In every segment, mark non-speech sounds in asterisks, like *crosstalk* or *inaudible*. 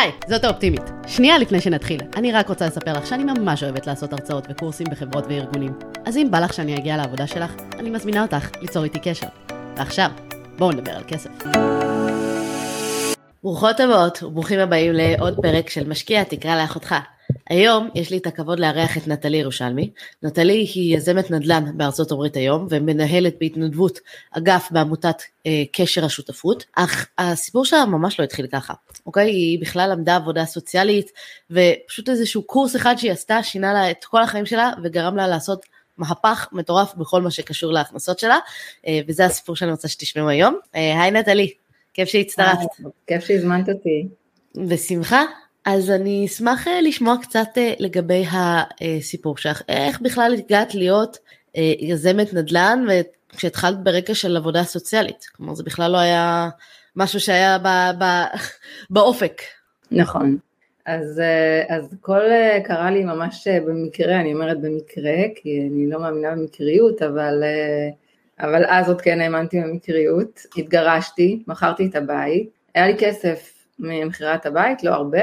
היי, זאת האופטימית. שנייה לפני שנתחיל, אני רק רוצה לספר לך שאני ממש אוהבת לעשות הרצאות וקורסים בחברות וארגונים. אז אם בא לך שאני אגיע לעבודה שלך, אני מזמינה אותך ליצור איתי קשר. ועכשיו, בואו נדבר על כסף. ברוכות הבאות וברוכים הבאים לעוד פרק של משקיע תקרא לאחותך. היום יש לי את הכבוד לארח את נטלי ירושלמי. נטלי היא יזמת נדל"ן בארצות הברית היום ומנהלת בהתנדבות אגף בעמותת אה, קשר השותפות, אך הסיפור שלה ממש לא התחיל ככה, אוקיי? היא בכלל למדה עבודה סוציאלית ופשוט איזשהו קורס אחד שהיא עשתה שינה לה את כל החיים שלה וגרם לה לעשות מהפך מטורף בכל מה שקשור להכנסות שלה, אה, וזה הסיפור שאני רוצה שתשמעו היום. אה, היי נטלי, כיף שהצטרפת. כיף שהזמנת אותי. בשמחה. אז אני אשמח אה, לשמוע קצת אה, לגבי הסיפור שלך, איך בכלל הגעת להיות אה, יזמת נדל"ן כשהתחלת ברקע של עבודה סוציאלית, כלומר זה בכלל לא היה משהו שהיה ב, ב, *laughs* באופק. נכון, אז, אז הכל קרה לי ממש במקרה, אני אומרת במקרה, כי אני לא מאמינה במקריות, אבל, אבל אז עוד כן האמנתי במקריות, התגרשתי, מכרתי את הבית, היה לי כסף ממכירת הבית, לא הרבה,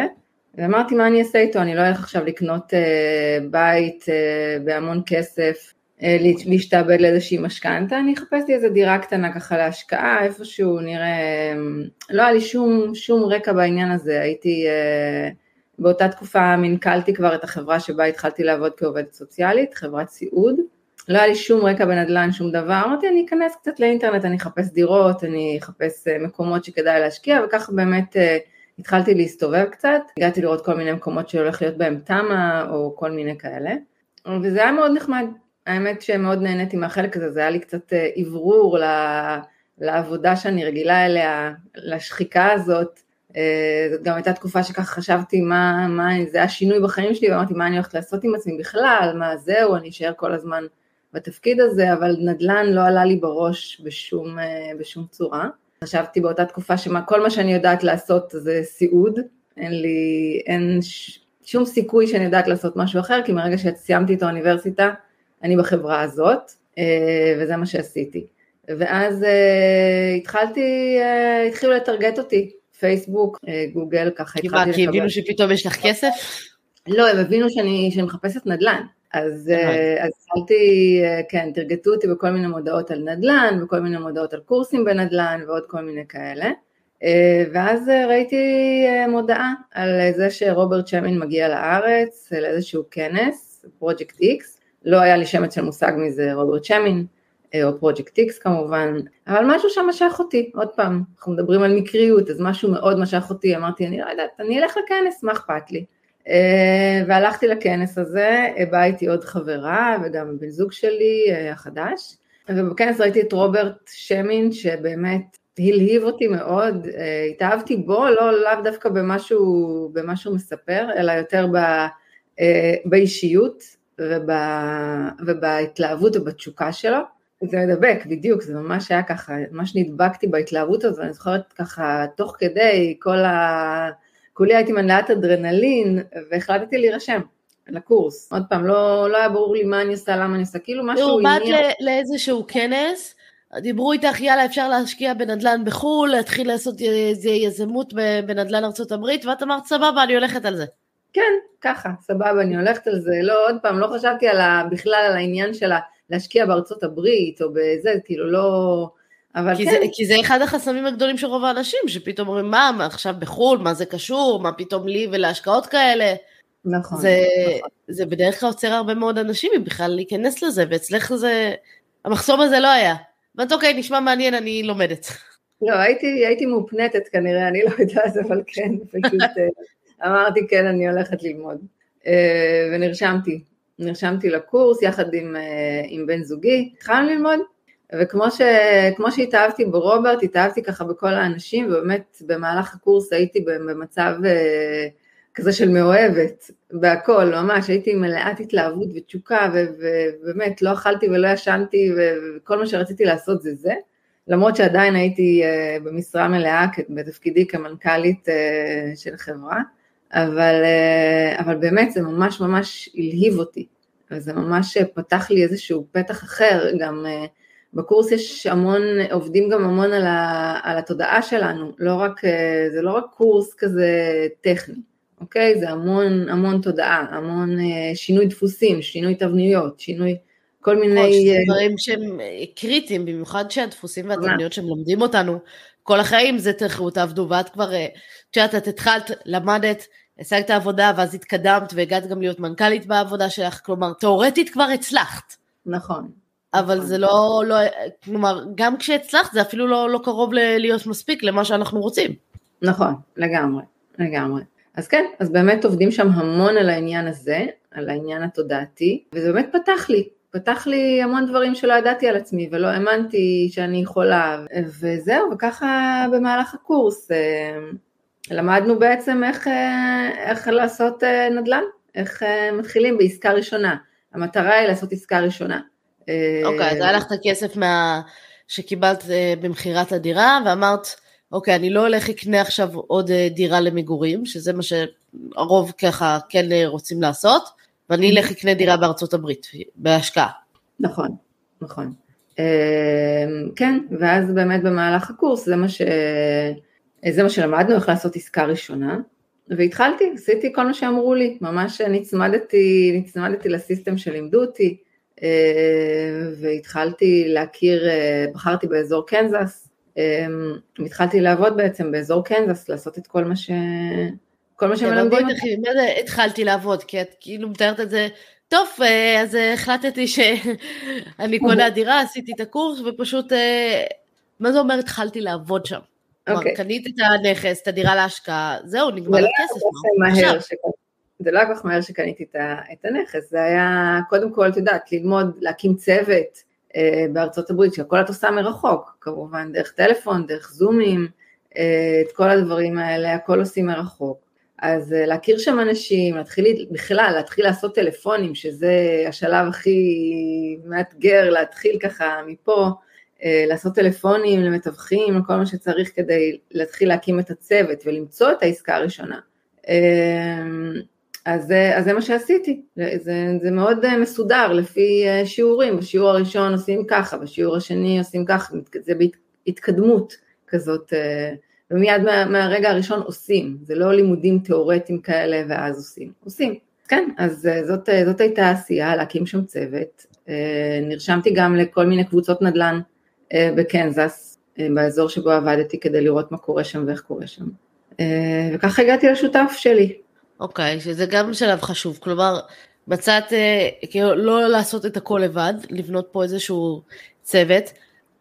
ואמרתי מה אני אעשה איתו, אני לא אלך עכשיו לקנות אה, בית אה, בהמון כסף, אה, להשתעבד לאיזושהי משכנתה, אני אחפש לי איזה דירה קטנה ככה להשקעה, איפשהו נראה, אה, לא היה לי שום, שום רקע בעניין הזה, הייתי, אה, באותה תקופה מנכלתי כבר את החברה שבה התחלתי לעבוד כעובדת סוציאלית, חברת סיעוד, לא היה לי שום רקע בנדל"ן, שום דבר, אמרתי אני אכנס קצת לאינטרנט, אני אחפש דירות, אני אחפש אה, מקומות שכדאי להשקיע, וככה באמת אה, התחלתי להסתובב קצת, הגעתי לראות כל מיני מקומות שהולך להיות בהם תמ"א או כל מיני כאלה, וזה היה מאוד נחמד, האמת שמאוד נהניתי מהחלק הזה, זה היה לי קצת אוורור אה, לעבודה שאני רגילה אליה, לשחיקה הזאת, אה, זאת גם הייתה תקופה שככה חשבתי מה, מה זה היה שינוי בחיים שלי, ואמרתי מה אני הולכת לעשות עם עצמי בכלל, מה זהו, אני אשאר כל הזמן בתפקיד הזה, אבל נדל"ן לא עלה לי בראש בשום, אה, בשום צורה. חשבתי באותה תקופה שכל מה שאני יודעת לעשות זה סיעוד, אין לי, אין ש, שום סיכוי שאני יודעת לעשות משהו אחר, כי מרגע שסיימתי את האוניברסיטה, אני בחברה הזאת, אה, וזה מה שעשיתי. ואז אה, התחלתי, אה, התחילו לטרגט אותי, פייסבוק, גוגל, ככה התחלתי לקבל. כי הבינו שפתאום יש לך כסף? לא, הם הבינו שאני, שאני מחפשת נדל"ן. אז, אה, התחלתי, אה, כן, תרגטו אותי בכל מיני מודעות על נדל"ן, וכל מיני מודעות על קורסים בנדל"ן ועוד כל מיני כאלה. אה, ואז ראיתי מודעה על זה שרוברט שמין מגיע לארץ לאיזשהו כנס, פרויקט איקס, לא היה לי שמץ של מושג מזה רוברט שמין, או פרויקט איקס כמובן, אבל משהו שם משך אותי, עוד פעם, אנחנו מדברים על מקריות, אז משהו מאוד משך אותי, אמרתי, אני לא יודעת, אני אלך לכנס, מה אכפת לי? אה, והלכתי לכנס הזה, באה איתי עוד חברה וגם בן זוג שלי אה, החדש, ובכנס ראיתי את רוברט שמין שבאמת הלהיב אותי מאוד, אה, התאהבתי בו, לא לאו דווקא במשהו, במשהו מספר, אלא יותר ב, באישיות וב, ובהתלהבות ובתשוקה שלו. זה מדבק, בדיוק, זה ממש היה ככה, ממש נדבקתי בהתלהבות הזו, אני זוכרת ככה, תוך כדי כל ה... כולי הייתי מנהלת אדרנלין, והחלטתי להירשם לקורס. עוד פעם, לא, לא היה ברור לי מה אני עושה, למה אני עושה, כאילו משהו... באת לאיזשהו כנס, דיברו איתך, יאללה, אפשר להשקיע בנדל"ן בחו"ל, להתחיל לעשות איזה יזמות בנדל"ן ארצות הברית, ואת אמרת, סבבה, אני הולכת על זה. כן, ככה, סבבה, אני הולכת על זה. לא, עוד פעם, לא חשבתי על ה, בכלל על העניין של להשקיע בארצות הברית, או בזה, כאילו, לא... אבל כי כן. זה, כי זה אחד החסמים הגדולים של רוב האנשים, שפתאום אומרים, מה, מה עכשיו בחו"ל, מה זה קשור, מה פתאום לי ולהשקעות כאלה. נכון. זה, נכון. זה בדרך כלל עוצר הרבה מאוד אנשים אם בכלל להיכנס לזה, ואצלך זה, המחסום הזה לא היה. ואת אוקיי, נשמע מעניין, אני לומדת. לא, הייתי, הייתי מופנטת כנראה, אני לא יודעת, אבל כן, *laughs* פשוט אה, אמרתי, כן, אני הולכת ללמוד. אה, ונרשמתי, נרשמתי לקורס יחד עם, אה, עם בן זוגי, התחלנו ללמוד, וכמו ש, שהתאהבתי ברוברט, התאהבתי ככה בכל האנשים, ובאמת במהלך הקורס הייתי במצב אה, כזה של מאוהבת, בהכל, ממש, הייתי מלאת התלהבות ותשוקה, ובאמת לא אכלתי ולא ישנתי, וכל מה שרציתי לעשות זה זה, למרות שעדיין הייתי אה, במשרה מלאה בתפקידי כמנכ"לית אה, של חברה, אבל, אבל באמת זה ממש ממש הלהיב אותי, וזה ממש פתח לי איזשהו פתח אחר, גם בקורס יש המון, עובדים גם המון על, ה, על התודעה שלנו, לא רק, זה לא רק קורס כזה טכני, אוקיי? זה המון המון תודעה, המון שינוי דפוסים, שינוי תבניות, שינוי כל מיני... דברים שהם קריטיים, במיוחד שהדפוסים והתבניות שהם לומדים אותנו כל החיים, זה תלכו תעבדו, ואת כבר, את יודעת, את התחלת, למדת, השגת עבודה ואז התקדמת והגעת גם להיות מנכ"לית בעבודה שלך, כלומר תאורטית כבר הצלחת. נכון. אבל נכון. זה לא, לא, כלומר גם כשהצלחת זה אפילו לא, לא קרוב ל- להיות מספיק למה שאנחנו רוצים. נכון, לגמרי, לגמרי. אז כן, אז באמת עובדים שם המון על העניין הזה, על העניין התודעתי, וזה באמת פתח לי, פתח לי המון דברים שלא ידעתי על עצמי ולא האמנתי שאני יכולה, וזהו, וככה במהלך הקורס אה, למדנו בעצם איך, אה, איך לעשות אה, נדל"ן, איך מתחילים בעסקה ראשונה, המטרה היא לעשות עסקה ראשונה. אוקיי, אז היה לך את הכסף מה... שקיבלת במכירת הדירה ואמרת, אוקיי, אני לא הולך לקנה עכשיו עוד דירה למגורים, שזה מה שהרוב ככה כן רוצים לעשות, ואני אלך לקנה דירה בארצות הברית, בהשקעה. נכון, נכון. כן, ואז באמת במהלך הקורס זה מה, ש... זה מה שלמדנו, איך לעשות עסקה ראשונה, והתחלתי, עשיתי כל מה שאמרו לי, ממש נצמדתי, נצמדתי לסיסטם שלימדו אותי, אה, והתחלתי להכיר, אה, בחרתי באזור קנזס, אמ, והתחלתי לעבוד בעצם באזור קנזס, לעשות את כל מה ש... כל מה כן, שמלמדים. מה זה התחלתי לעבוד? כי את כאילו מתארת את זה, טוב, אה, אז החלטתי שאני *laughs* קונה דירה, עשיתי את הקורס ופשוט, אה, מה זה אומר התחלתי לעבוד שם? כלומר, אוקיי. קנית את הנכס, את הדירה להשקעה, זהו, נגמר לא הכסף. זה לא היה כל כך מהר שקניתי את הנכס, זה היה קודם כל, את יודעת, ללמוד, להקים צוות אה, בארצות הברית, שהכל את עושה מרחוק, כמובן, דרך טלפון, דרך זומים, את כל הדברים האלה, הכל עושים מרחוק. אז אה, להכיר שם אנשים, להתחיל בכלל, להתחיל לעשות טלפונים, שזה השלב הכי מאתגר, להתחיל ככה מפה, אה, לעשות טלפונים למתווכים, לכל מה שצריך כדי להתחיל להקים את הצוות ולמצוא את העסקה הראשונה. אה, אז, אז זה מה שעשיתי, זה, זה מאוד מסודר לפי שיעורים, בשיעור הראשון עושים ככה, בשיעור השני עושים ככה, זה בהתקדמות כזאת ומיד מה, מהרגע הראשון עושים, זה לא לימודים תיאורטיים כאלה ואז עושים, עושים. כן, אז אה, זאת, אה, זאת הייתה העשייה, להקים שם צוות, אה, נרשמתי גם לכל מיני קבוצות נדל"ן בקנזס, באזור שבו עבדתי כדי לראות מה קורה שם ואיך קורה שם, וככה הגעתי לשותף שלי. אוקיי, okay, שזה גם שלב חשוב, כלומר, מצאת, כאילו, לא לעשות את הכל לבד, לבנות פה איזשהו צוות,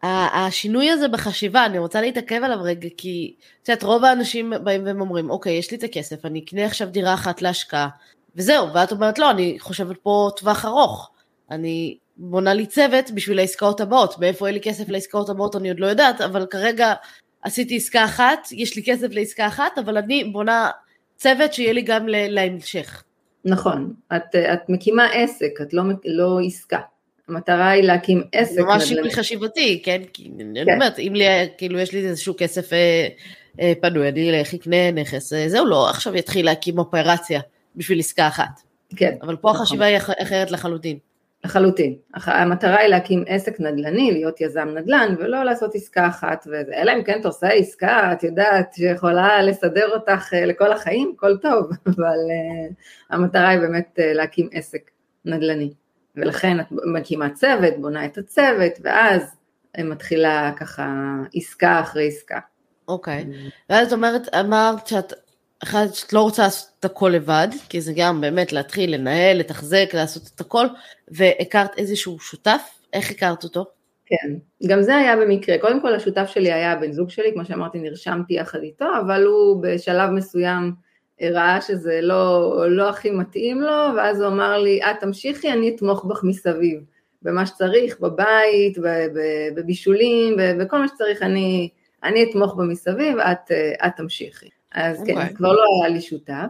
השינוי הזה בחשיבה, אני רוצה להתעכב עליו רגע, כי את יודעת, רוב האנשים באים והם אומרים, אוקיי, יש לי את הכסף, אני אקנה עכשיו דירה אחת להשקעה, וזהו, ואת אומרת, לא, אני חושבת פה טווח ארוך, אני בונה לי צוות בשביל העסקאות הבאות, מאיפה יהיה לי כסף לעסקאות הבאות אני עוד לא יודעת, אבל כרגע עשיתי עסקה אחת, יש לי כסף לעסקה אחת, אבל אני בונה צוות שיהיה לי גם להמשך. נכון, את, את מקימה עסק, את לא, לא עסקה. המטרה היא להקים עסק. ממש שינוי חשיבתי, כן? כי אני כן. אומרת, אם לי, כאילו יש לי איזשהו כסף אה, אה, פנוי, אני אלך, אקנה נכס, אה, זהו, לא עכשיו יתחיל להקים אופרציה בשביל עסקה אחת. כן. אבל פה נכון. החשיבה היא אחרת לחלוטין. לחלוטין. המטרה היא להקים עסק נדל"ני, להיות יזם נדל"ן, ולא לעשות עסקה אחת, אלא אם כן אתה עושה עסקה, את יודעת, שיכולה לסדר אותך אה, לכל החיים, הכל טוב, *laughs* אבל uh, המטרה היא באמת uh, להקים עסק נדל"ני. ולכן את מקימה צוות, בונה את הצוות, ואז מתחילה ככה עסקה אחרי עסקה. אוקיי, okay. ואז את אומרת, אמרת שאת, אחת, שאת לא רוצה לעשות את הכל לבד, כי זה גם באמת להתחיל לנהל, לתחזק, לעשות את הכל, והכרת איזשהו שותף, איך הכרת אותו? כן, גם זה היה במקרה, קודם כל השותף שלי היה הבן זוג שלי, כמו שאמרתי נרשמתי יחד איתו, אבל הוא בשלב מסוים ראה שזה לא, לא הכי מתאים לו, ואז הוא אמר לי, את תמשיכי, אני אתמוך בך מסביב, במה שצריך, בבית, בבישולים, בכל מה שצריך, אני, אני אתמוך בה מסביב, את, את תמשיכי. אז okay. כן, אוקיי. אז כבר לא היה לי שותף.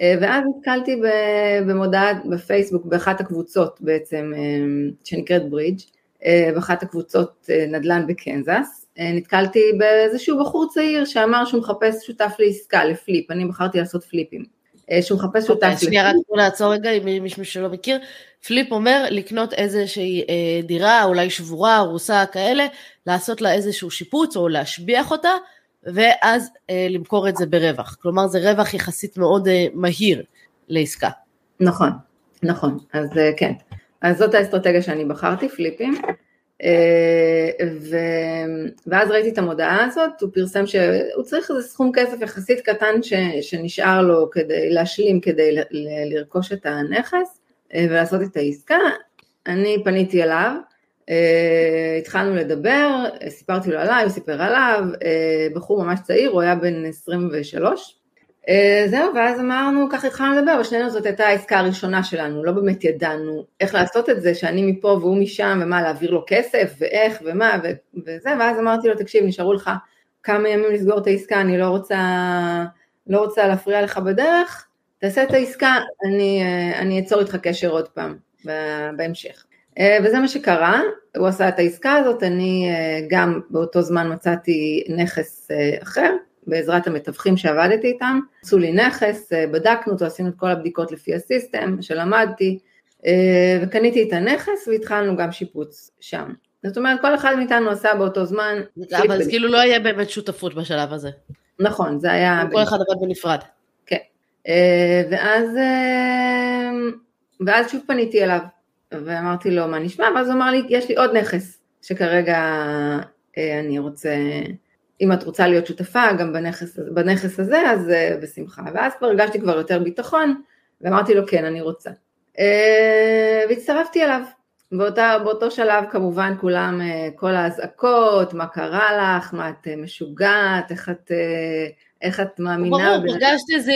ואז נתקלתי במודעה בפייסבוק, באחת הקבוצות בעצם, שנקראת ברידג', באחת הקבוצות נדל"ן בקנזס, אה, נתקלתי באיזשהו בחור צעיר שאמר שהוא מחפש שותף לעסקה, לפליפ, אני בחרתי לעשות פליפים. שהוא מחפש שותף. אוקיי, שנייה רק בוא נעצור רגע אם מישהו שלא מכיר. פליפ אומר לקנות איזושהי דירה אולי שבורה, רוסה כאלה, לעשות לה איזשהו שיפוץ או להשביח אותה, ואז למכור את זה ברווח. כלומר זה רווח יחסית מאוד מהיר לעסקה. נכון, נכון, אז כן. אז זאת האסטרטגיה שאני בחרתי, פליפים. אה, ו... ואז ראיתי את המודעה הזאת, הוא פרסם שהוא צריך איזה סכום כסף יחסית קטן ש... שנשאר לו כדי להשלים, כדי ל... לרכוש את הנכס אה, ולעשות את העסקה. אני פניתי אליו, אה, התחלנו לדבר, סיפרתי לו עליי, הוא סיפר עליו, בחור ממש צעיר, הוא היה בן 23, אה, זהו, ואז אמרנו, ככה התחלנו לדבר, ושנינו זאת הייתה העסקה הראשונה שלנו, לא באמת ידענו איך לעשות את זה, שאני מפה והוא משם, ומה, להעביר לו כסף, ואיך, ומה, וזה, ואז אמרתי לו, תקשיב, נשארו לך כמה ימים לסגור את העסקה, אני לא רוצה, לא רוצה להפריע לך בדרך, תעשה את העסקה, אני, אה, אני אצור איתך קשר עוד פעם, בהמשך. אה, וזה מה שקרה, הוא עשה את העסקה הזאת, אני גם באותו זמן מצאתי נכס אחר, בעזרת המתווכים שעבדתי איתם, עשו לי נכס, אה, בדקנו אותו, עשינו את כל הבדיקות לפי הסיסטם שלמדתי, אה, וקניתי את הנכס והתחלנו גם שיפוץ שם. זאת אומרת, כל אחד מאיתנו עשה באותו זמן. אבל זה כאילו לא היה באמת שותפות בשלב הזה. נכון, זה היה... כל אחד עבד בנפרד. כן. אה, ואז, ואז שוב פניתי אליו, ואמרתי לו, מה נשמע? ואז הוא אמר לי, יש לי עוד נכס, שכרגע אני רוצה... אם את רוצה להיות שותפה גם בנכס, בנכס הזה, אז uh, בשמחה. ואז כבר הרגשתי כבר יותר ביטחון, ואמרתי לו, כן, אני רוצה. Uh, והצטרפתי אליו. באותה, באותו שלב כמובן כולם, כל האזעקות, מה קרה לך, מה את משוגעת, איך את, איך את מאמינה. ברור, הרגשת איזה,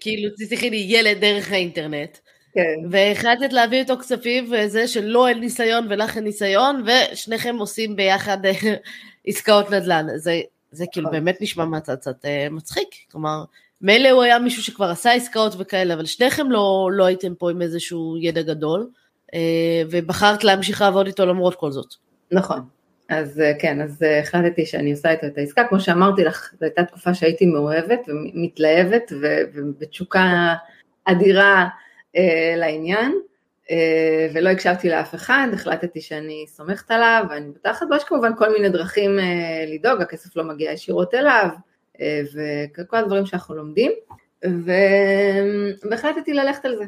כאילו, תסלחי לי, ילד דרך האינטרנט. כן. והחלטת להביא איתו כספים, וזה שלא אין ניסיון ולך אין ניסיון, ושניכם עושים ביחד *laughs* עסקאות נדל"ן. זה זה כאילו נכון. באמת נשמע מהצד קצת אה, מצחיק, כלומר, מילא הוא היה מישהו שכבר עשה עסקאות וכאלה, אבל שניכם לא, לא הייתם פה עם איזשהו ידע גדול, אה, ובחרת להמשיך לעבוד איתו למרות כל זאת. נכון, אז אה, כן, אז החלטתי שאני עושה איתו את העסקה, כמו שאמרתי לך, זו הייתה תקופה שהייתי מאוהבת ומתלהבת ובתשוקה אדירה לעניין, אה, ולא הקשבתי לאף אחד, החלטתי שאני סומכת עליו, ואני בטחת בו, יש כמובן כל מיני דרכים אה, לדאוג, הכסף לא מגיע ישירות אליו, אה, וכל הדברים שאנחנו לומדים. והחלטתי ללכת על זה.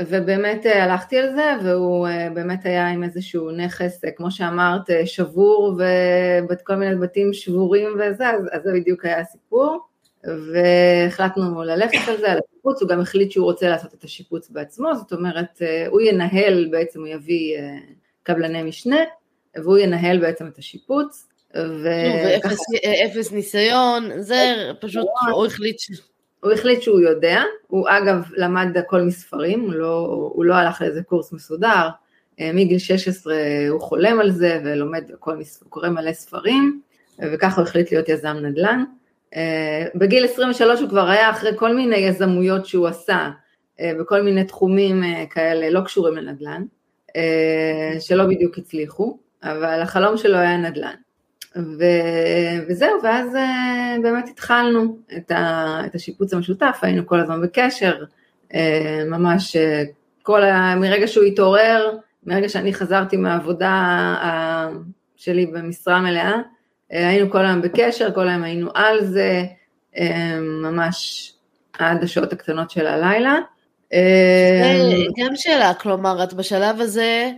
ובאמת הלכתי על זה, והוא באמת היה עם איזשהו נכס, כמו שאמרת, שבור, וכל מיני בתים שבורים וזה, אז, אז זה בדיוק היה הסיפור. והחלטנו ללכת על זה, על השיפוץ, הוא גם החליט שהוא רוצה לעשות את השיפוץ בעצמו, זאת אומרת, אה, הוא ינהל, בעצם הוא יביא אה, קבלני משנה, והוא ינהל בעצם את השיפוץ. וככה... אפס ניסיון, זה פשוט, הוא החליט ש... הוא החליט שהוא יודע, הוא אגב למד הכל מספרים, הוא לא, הוא לא הלך לאיזה קורס מסודר, אה, מגיל 16 הוא חולם על זה ולומד הכל, הוא קורא מלא ספרים, וככה הוא החליט להיות יזם נדל"ן. אה, בגיל 23 הוא כבר היה אחרי כל מיני יזמויות שהוא עשה, אה, בכל מיני תחומים אה, כאלה לא קשורים לנדל"ן, שלא בדיוק הצליחו, אבל החלום שלו היה נדל"ן. ו... וזהו, ואז באמת התחלנו את, ה... את השיפוץ המשותף, היינו כל הזמן בקשר, ממש כל ה... מרגע שהוא התעורר, מרגע שאני חזרתי מהעבודה שלי במשרה מלאה, אה, היינו כל היום בקשר, כל היום היינו על זה, אה, ממש עד השעות הקטנות של הלילה. אה, גם שאלה, כלומר, את בשלב הזה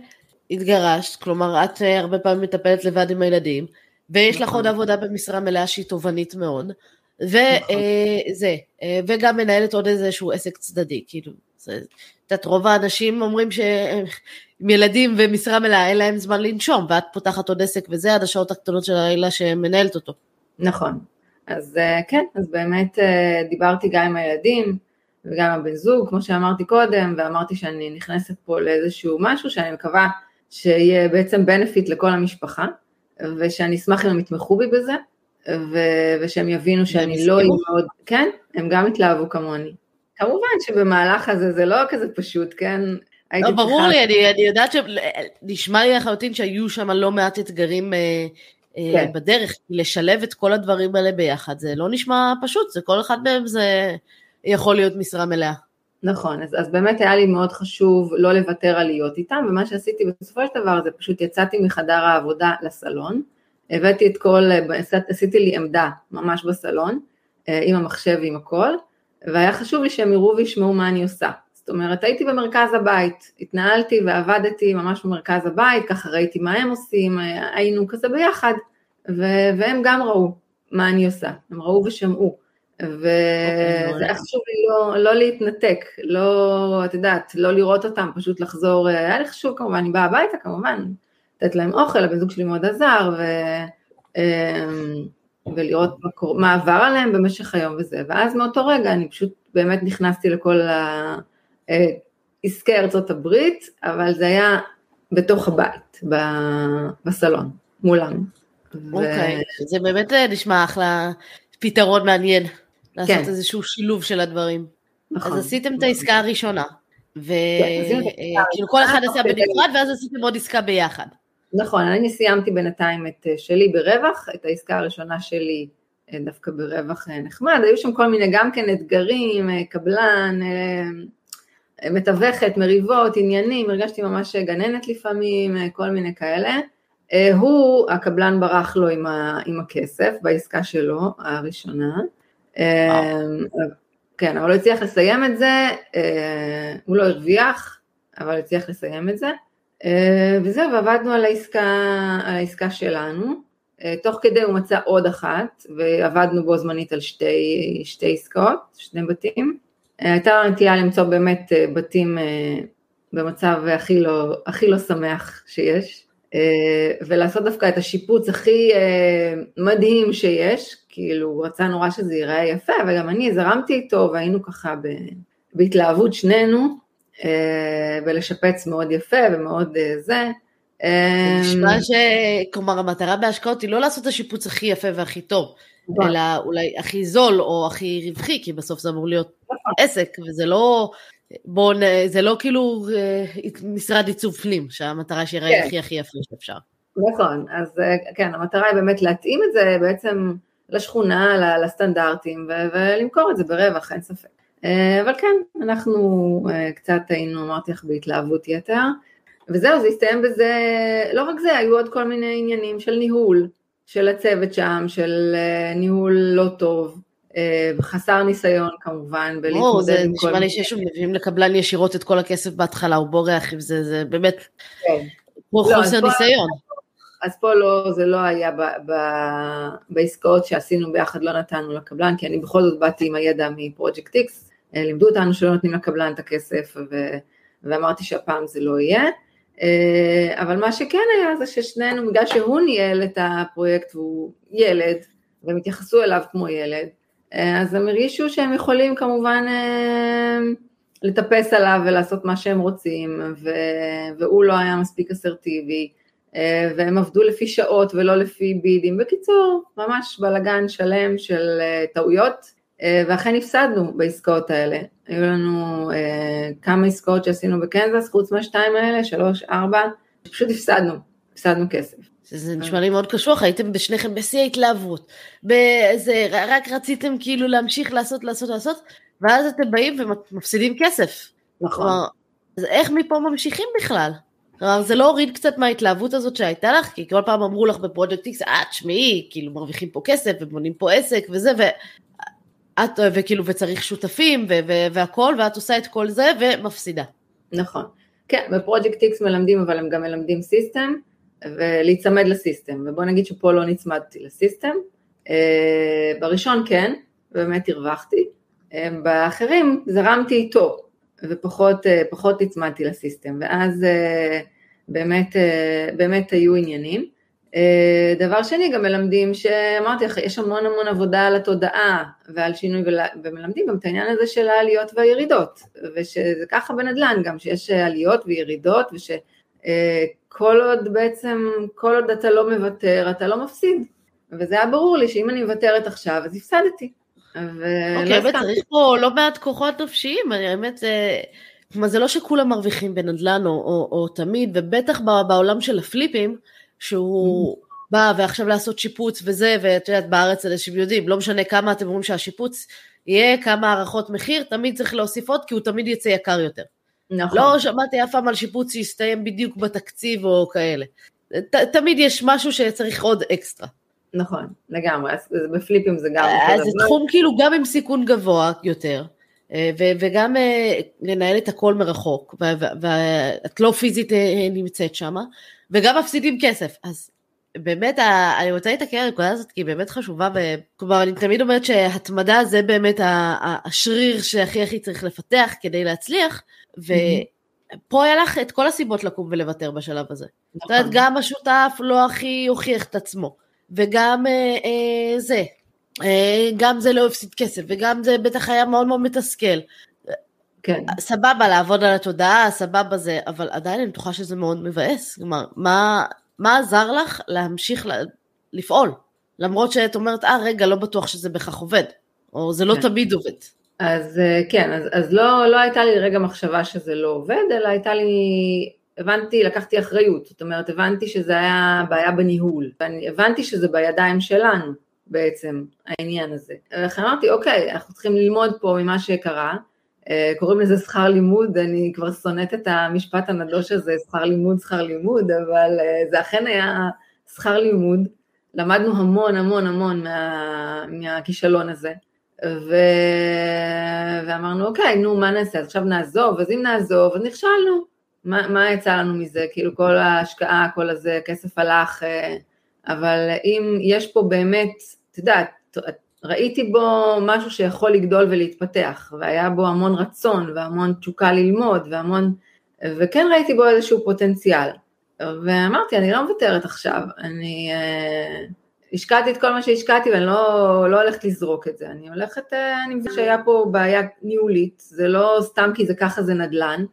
התגרשת, כלומר, את הרבה פעמים מטפלת לבד עם הילדים, ויש לך עוד נכון. עבודה במשרה מלאה שהיא תובענית מאוד, וזה, נכון. וגם מנהלת עוד איזשהו עסק צדדי, כאילו, את יודעת, רוב האנשים אומרים שהם ילדים ומשרה מלאה, אין להם זמן לנשום, ואת פותחת עוד עסק וזה עד השעות הקטנות של הלילה שמנהלת אותו. נכון, אז אה, כן, אז באמת אה, דיברתי גם עם הילדים וגם עם הבן זוג, כמו שאמרתי קודם, ואמרתי שאני נכנסת פה לאיזשהו משהו שאני מקווה שיהיה בעצם בנפיט לכל המשפחה, ושאני אשמח אם הם יתמכו בי בזה, ו- ושהם יבינו שאני לא אהיה מאוד, כן, הם גם התלהבו כמוני. כמובן שבמהלך הזה זה לא כזה פשוט, כן? לא, ברור לי, אני, אני יודעת שנשמע לי לחלוטין שהיו שם לא מעט אתגרים אה, אה, כן. בדרך, לשלב את כל הדברים האלה ביחד, זה לא נשמע פשוט, זה כל אחד מהם זה יכול להיות משרה מלאה. נכון, אז, אז באמת היה לי מאוד חשוב לא לוותר על להיות איתם, ומה שעשיתי בסופו של דבר זה פשוט יצאתי מחדר העבודה לסלון, הבאתי את כל, עשיתי לי עמדה ממש בסלון, אה, עם המחשב ועם הכל, והיה חשוב לי שהם יראו וישמעו מה אני עושה. זאת אומרת, הייתי במרכז הבית, התנהלתי ועבדתי ממש במרכז הבית, ככה ראיתי מה הם עושים, היינו כזה ביחד, ו- והם גם ראו מה אני עושה, הם ראו ושמעו. וזה אוקיי, היה חשוב לי לא, לא להתנתק, לא, את יודעת, לא לראות אותם, פשוט לחזור, היה לי חשוב כמובן, אני באה הביתה כמובן, לתת להם אוכל, הבן זוג שלי מאוד עזר, ו, אמ, ולראות מה, מה עבר עליהם במשך היום וזה, ואז מאותו רגע אני פשוט באמת נכנסתי לכל העסקי ארצות הברית, אבל זה היה בתוך הבית, בסלון, מולם. אוקיי, ו... זה באמת אה, נשמע אחלה פתרון מעניין. לעשות כן. איזשהו שילוב של הדברים. נכון. אז עשיתם נכון. את העסקה הראשונה, וכאילו כן, כל אחד עשה בנפרד ואז עשיתם עוד עסקה ביחד. נכון, אני סיימתי בינתיים את אה, שלי ברווח, את העסקה הראשונה שלי אה, דווקא ברווח אה, נחמד, היו שם כל מיני גם כן אתגרים, קבלן, מתווכת, מריבות, עניינים, הרגשתי ממש גננת לפעמים, כל מיני כאלה. הוא, הקבלן ברח לו עם, ה, עם הכסף בעסקה שלו, הראשונה. כן, אבל הוא הצליח לסיים את זה, הוא לא הרוויח, אבל הצליח לסיים את זה, וזהו, ועבדנו על העסקה, על העסקה שלנו, אה, תוך כדי הוא מצא עוד אחת, ועבדנו בו זמנית על שתי, שתי עסקאות, שני בתים. הייתה נטייה למצוא באמת בתים במצב הכי לא, הכי לא שמח שיש, ולעשות דווקא את השיפוץ הכי מדהים שיש, כאילו, הוא רצה נורא שזה ייראה יפה, וגם אני זרמתי איתו, והיינו ככה ב, בהתלהבות שנינו, אה, ולשפץ מאוד יפה ומאוד אה, זה. נשמע ש... כלומר, המטרה בהשקעות היא לא לעשות את השיפוץ הכי יפה והכי טוב, נכון. אלא אולי הכי זול או הכי רווחי, כי בסוף זה אמור להיות נכון. עסק, וזה לא... בואו, זה לא כאילו אה, משרד עיצוב פנים, שהמטרה שיראה כן. הכי הכי יפה שאפשר. נכון, אז כן, המטרה היא באמת להתאים את זה בעצם לשכונה, לסטנדרטים, ולמכור את זה ברווח, אין ספק. אה, אבל כן, אנחנו אה, קצת היינו, אמרתי לך, בהתלהבות יתר, וזהו, זה הסתיים בזה, לא רק זה, היו עוד כל מיני עניינים של ניהול, של הצוות שם, של אה, ניהול לא טוב, חסר ניסיון כמובן, בלהתמודד עם כל... זה נשמע לי שיש מביאים לקבלן ישירות את כל הכסף בהתחלה, הוא בורח עם זה, זה באמת, כן. כמו לא, חוסר ניסיון. אז פה לא, זה לא היה ב, ב, בעסקאות שעשינו ביחד, לא נתנו לקבלן, כי אני בכל זאת באתי עם הידע מפרויקט איקס, לימדו אותנו שלא נותנים לקבלן את הכסף, ו, ואמרתי שהפעם זה לא יהיה. אה, אבל מה שכן היה זה ששנינו, בגלל שהוא ניהל את הפרויקט והוא ילד, והם התייחסו אליו כמו ילד, אה, אז הם הרגישו שהם יכולים כמובן לטפס עליו ולעשות מה שהם רוצים, והוא לא היה מספיק אסרטיבי. אה, והם עבדו לפי שעות ולא לפי בידים. בקיצור, ממש בלגן שלם של אה, טעויות, אה, ואכן הפסדנו בעסקאות האלה. היו לנו כמה עסקאות שעשינו בקנזס, חוץ מהשתיים האלה, שלוש, ארבע, פשוט הפסדנו, הפסדנו כסף. זה נשמע לי מאוד קשוח, הייתם בשניכם בשיא ההתלהבות, באיזה, רק רציתם כאילו להמשיך לעשות, לעשות, לעשות, ואז אתם באים ומפסידים כסף. נכון. אז איך מפה ממשיכים בכלל? כלומר, זה לא הוריד קצת מההתלהבות הזאת שהייתה לך? כי כל פעם אמרו לך בפרויקט איקס, אה, תשמעי, כאילו מרוויחים פה כסף ובונים פה עסק וזה, ואת, וכאילו, וצריך שותפים ו- ו- והכל, ואת עושה את כל זה ומפסידה. נכון. כן, בפרויקט איקס מלמדים, אבל הם גם מלמדים סיסטם, ולהיצמד לסיסטם, ובוא נגיד שפה לא נצמדתי לסיסטם. אה, בראשון כן, באמת הרווחתי, אה, באחרים זרמתי איתו, ופחות אה, נצמדתי לסיסטם, ואז אה, באמת, אה, באמת היו עניינים. דבר שני, גם מלמדים שאמרתי לך, יש המון המון עבודה על התודעה ועל שינוי, ומלמדים גם את העניין הזה של העליות והירידות, ושזה ככה בנדל"ן גם, שיש עליות וירידות, ושכל עוד בעצם, כל עוד אתה לא מוותר, אתה לא מפסיד. וזה היה ברור לי שאם אני מוותרת עכשיו, אז הפסדתי. אוקיי, באמת צריך פה לא מעט כוחות נפשיים, האמת זה, כלומר זה לא שכולם מרוויחים בנדל"ן או, או, או תמיד, ובטח בעולם של הפליפים, שהוא. בא ועכשיו לעשות שיפוץ וזה, ואת יודעת בארץ אנשים יודעים, לא משנה כמה אתם אומרים שהשיפוץ יהיה כמה הערכות מחיר, תמיד צריך להוסיף עוד, כי הוא תמיד יצא יקר יותר. נכון. לא שמעתי אף פעם על שיפוץ שיסתיים בדיוק בתקציב או כאלה. ת, תמיד יש משהו שצריך עוד אקסטרה. נכון, לגמרי, אז בפליפים זה גם... אז זה תחום כאילו גם עם סיכון גבוה יותר, אה, ו- וגם אה, לנהל את הכל מרחוק, ואת לא פיזית אה, נמצאת שם, וגם מפסידים כסף. אז באמת, אני רוצה להתעכב על הנקודה הזאת, כי היא באמת חשובה, וכלומר, אני תמיד אומרת שהתמדה זה באמת השריר שהכי הכי צריך לפתח כדי להצליח, ופה היה לך את כל הסיבות לקום ולוותר בשלב הזה. זאת אומרת, נכון. גם השותף לא הכי הוכיח את עצמו, וגם אה, אה, זה, אה, גם זה לא הפסיד כסף, וגם זה בטח היה מאוד מאוד מתסכל. כן. סבבה לעבוד על התודעה, סבבה זה, אבל עדיין אני בטוחה שזה מאוד מבאס. כלומר, מה, מה עזר לך להמשיך לפעול? למרות שאת אומרת, אה, רגע, לא בטוח שזה בכך עובד, או זה לא כן. תמיד עובד. אז אה, כן, אז, אז לא, לא הייתה לי רגע מחשבה שזה לא עובד, אלא הייתה לי, הבנתי, לקחתי אחריות, זאת אומרת, הבנתי שזה היה בעיה בניהול, הבנתי שזה בידיים שלנו בעצם, העניין הזה. ולכן אמרתי, אוקיי, אנחנו צריכים ללמוד פה ממה שקרה, קוראים לזה שכר לימוד, אני כבר שונאת את המשפט הנדוש הזה, שכר לימוד, שכר לימוד, אבל אה, זה אכן היה שכר לימוד, למדנו המון המון המון מה, מהכישלון הזה, ו... ואמרנו, אוקיי, נו, מה נעשה? אז עכשיו נעזוב, אז אם נעזוב, אז נכשלנו. מה, מה יצא לנו מזה? כאילו כל ההשקעה, כל הזה, כסף הלך, אה, אבל אם יש פה באמת, את יודעת, ראיתי בו משהו שיכול לגדול ולהתפתח, והיה בו המון רצון והמון תשוקה ללמוד והמון, וכן ראיתי בו איזשהו פוטנציאל. ואמרתי, אני לא מוותרת עכשיו, אני uh, השקעתי את כל מה שהשקעתי ואני לא, לא הולכת לזרוק את זה, אני הולכת, uh, אני מבינה שהיה פה בעיה ניהולית, זה לא סתם כי זה ככה זה נדל"ן,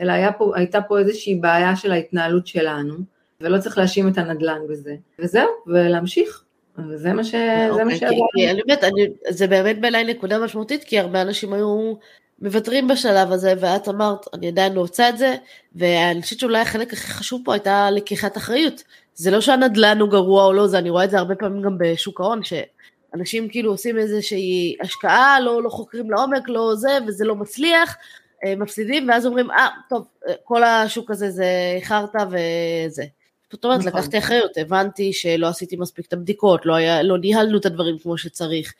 אלא פה, הייתה פה איזושהי בעיה של ההתנהלות שלנו, ולא צריך להאשים את הנדל"ן בזה, וזהו, ולהמשיך. וזה מה ש... זה מה שעברנו. אני באמת, זה באמת בעיניי נקודה משמעותית, כי הרבה אנשים היו מוותרים בשלב הזה, ואת אמרת, אני עדיין לא רוצה את זה, ואני חושבת שאולי החלק הכי חשוב פה הייתה לקיחת אחריות. זה לא שהנדל"ן הוא גרוע או לא, זה אני רואה את זה הרבה פעמים גם בשוק ההון, שאנשים כאילו עושים איזושהי השקעה, לא, לא חוקרים לעומק, לא זה, וזה לא מצליח, אה, מפסידים, ואז אומרים, אה, טוב, אה, כל השוק הזה זה חרטא וזה. זאת אומרת, נכון. לקחתי אחריות, הבנתי שלא עשיתי מספיק את הבדיקות, לא, היה, לא ניהלנו את הדברים כמו שצריך,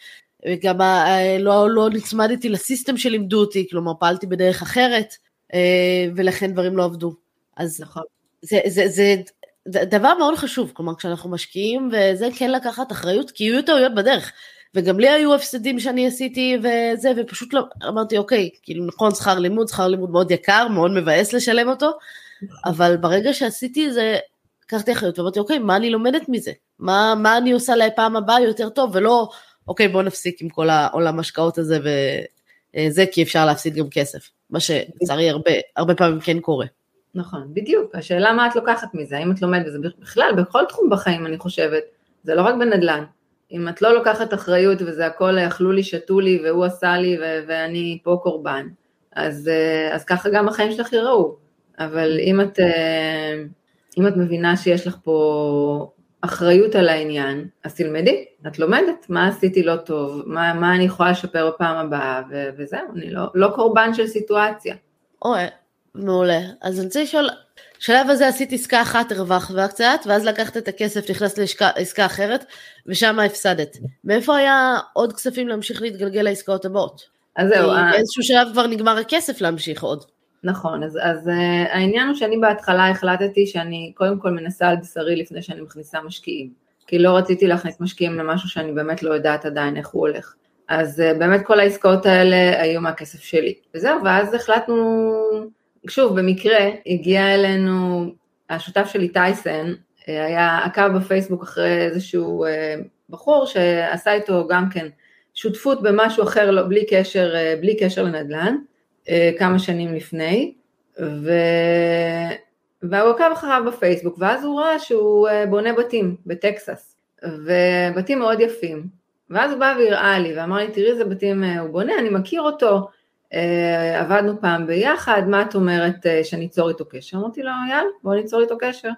וגם אה, לא, לא נצמדתי לסיסטם שלימדו אותי, כלומר פעלתי בדרך אחרת, אה, ולכן דברים לא עבדו. אז נכון. זה, זה, זה, זה דבר מאוד חשוב, כלומר כשאנחנו משקיעים, וזה כן לקחת אחריות, כי יהיו טעויות בדרך. וגם לי היו הפסדים שאני עשיתי וזה, ופשוט לא, אמרתי, אוקיי, כאילו נכון, שכר לימוד, שכר לימוד מאוד יקר, מאוד מבאס לשלם אותו, נכון. אבל ברגע שעשיתי זה, לקחתי אחריות ואמרתי, אוקיי, מה אני לומדת מזה? מה, מה אני עושה לפעם הבאה יותר טוב, ולא, אוקיי, בוא נפסיק עם כל העולם השקעות הזה וזה, כי אפשר להפסיד גם כסף, מה שלצערי הרבה, הרבה פעמים כן קורה. נכון, בדיוק. השאלה מה את לוקחת מזה, האם את לומדת, וזה בכלל, בכל תחום בחיים אני חושבת, זה לא רק בנדל"ן. אם את לא לוקחת אחריות וזה הכל אכלו לי, שתו לי והוא עשה לי ו- ואני פה קורבן, אז, אה, אז ככה גם החיים שלך יראו. אבל אם את אה, אם את מבינה שיש לך פה אחריות על העניין, אז תלמדי, את לומדת, מה עשיתי לא טוב, מה, מה אני יכולה לשפר בפעם הבאה, ו- וזהו, אני לא, לא קורבן של סיטואציה. אוי, מעולה. אז אני רוצה לשאול, בשלב הזה עשית עסקה אחת, הרווחת קצת, ואז לקחת את הכסף, נכנסת לעסקה אחרת, ושם הפסדת. מאיפה היה עוד כספים להמשיך להתגלגל לעסקאות הבאות? אז זהו. אה, באיזשהו שלב כבר נגמר הכסף להמשיך עוד. נכון, אז, אז uh, העניין הוא שאני בהתחלה החלטתי שאני קודם כל מנסה על בשרי לפני שאני מכניסה משקיעים, כי לא רציתי להכניס משקיעים למשהו שאני באמת לא יודעת עדיין איך הוא הולך. אז uh, באמת כל העסקאות האלה היו מהכסף שלי. וזהו, ואז החלטנו, שוב, במקרה הגיע אלינו השותף שלי טייסן, אה, היה עקב בפייסבוק אחרי איזשהו uh, בחור שעשה איתו גם כן שותפות במשהו אחר, לא, בלי קשר, uh, בלי קשר לנדל"ן. אה, כמה שנים לפני, ו... והוא עקב אחריו בפייסבוק, ואז הוא ראה שהוא אה, בונה בתים בטקסס, ובתים מאוד יפים, ואז הוא בא והראה לי, ואמר לי, תראי איזה בתים אה, הוא בונה, אני מכיר אותו, עבדנו פעם ביחד, מה את אומרת שאני אצור איתו קשר? אמרתי לו, יאללה, בוא ניצור איתו קשר.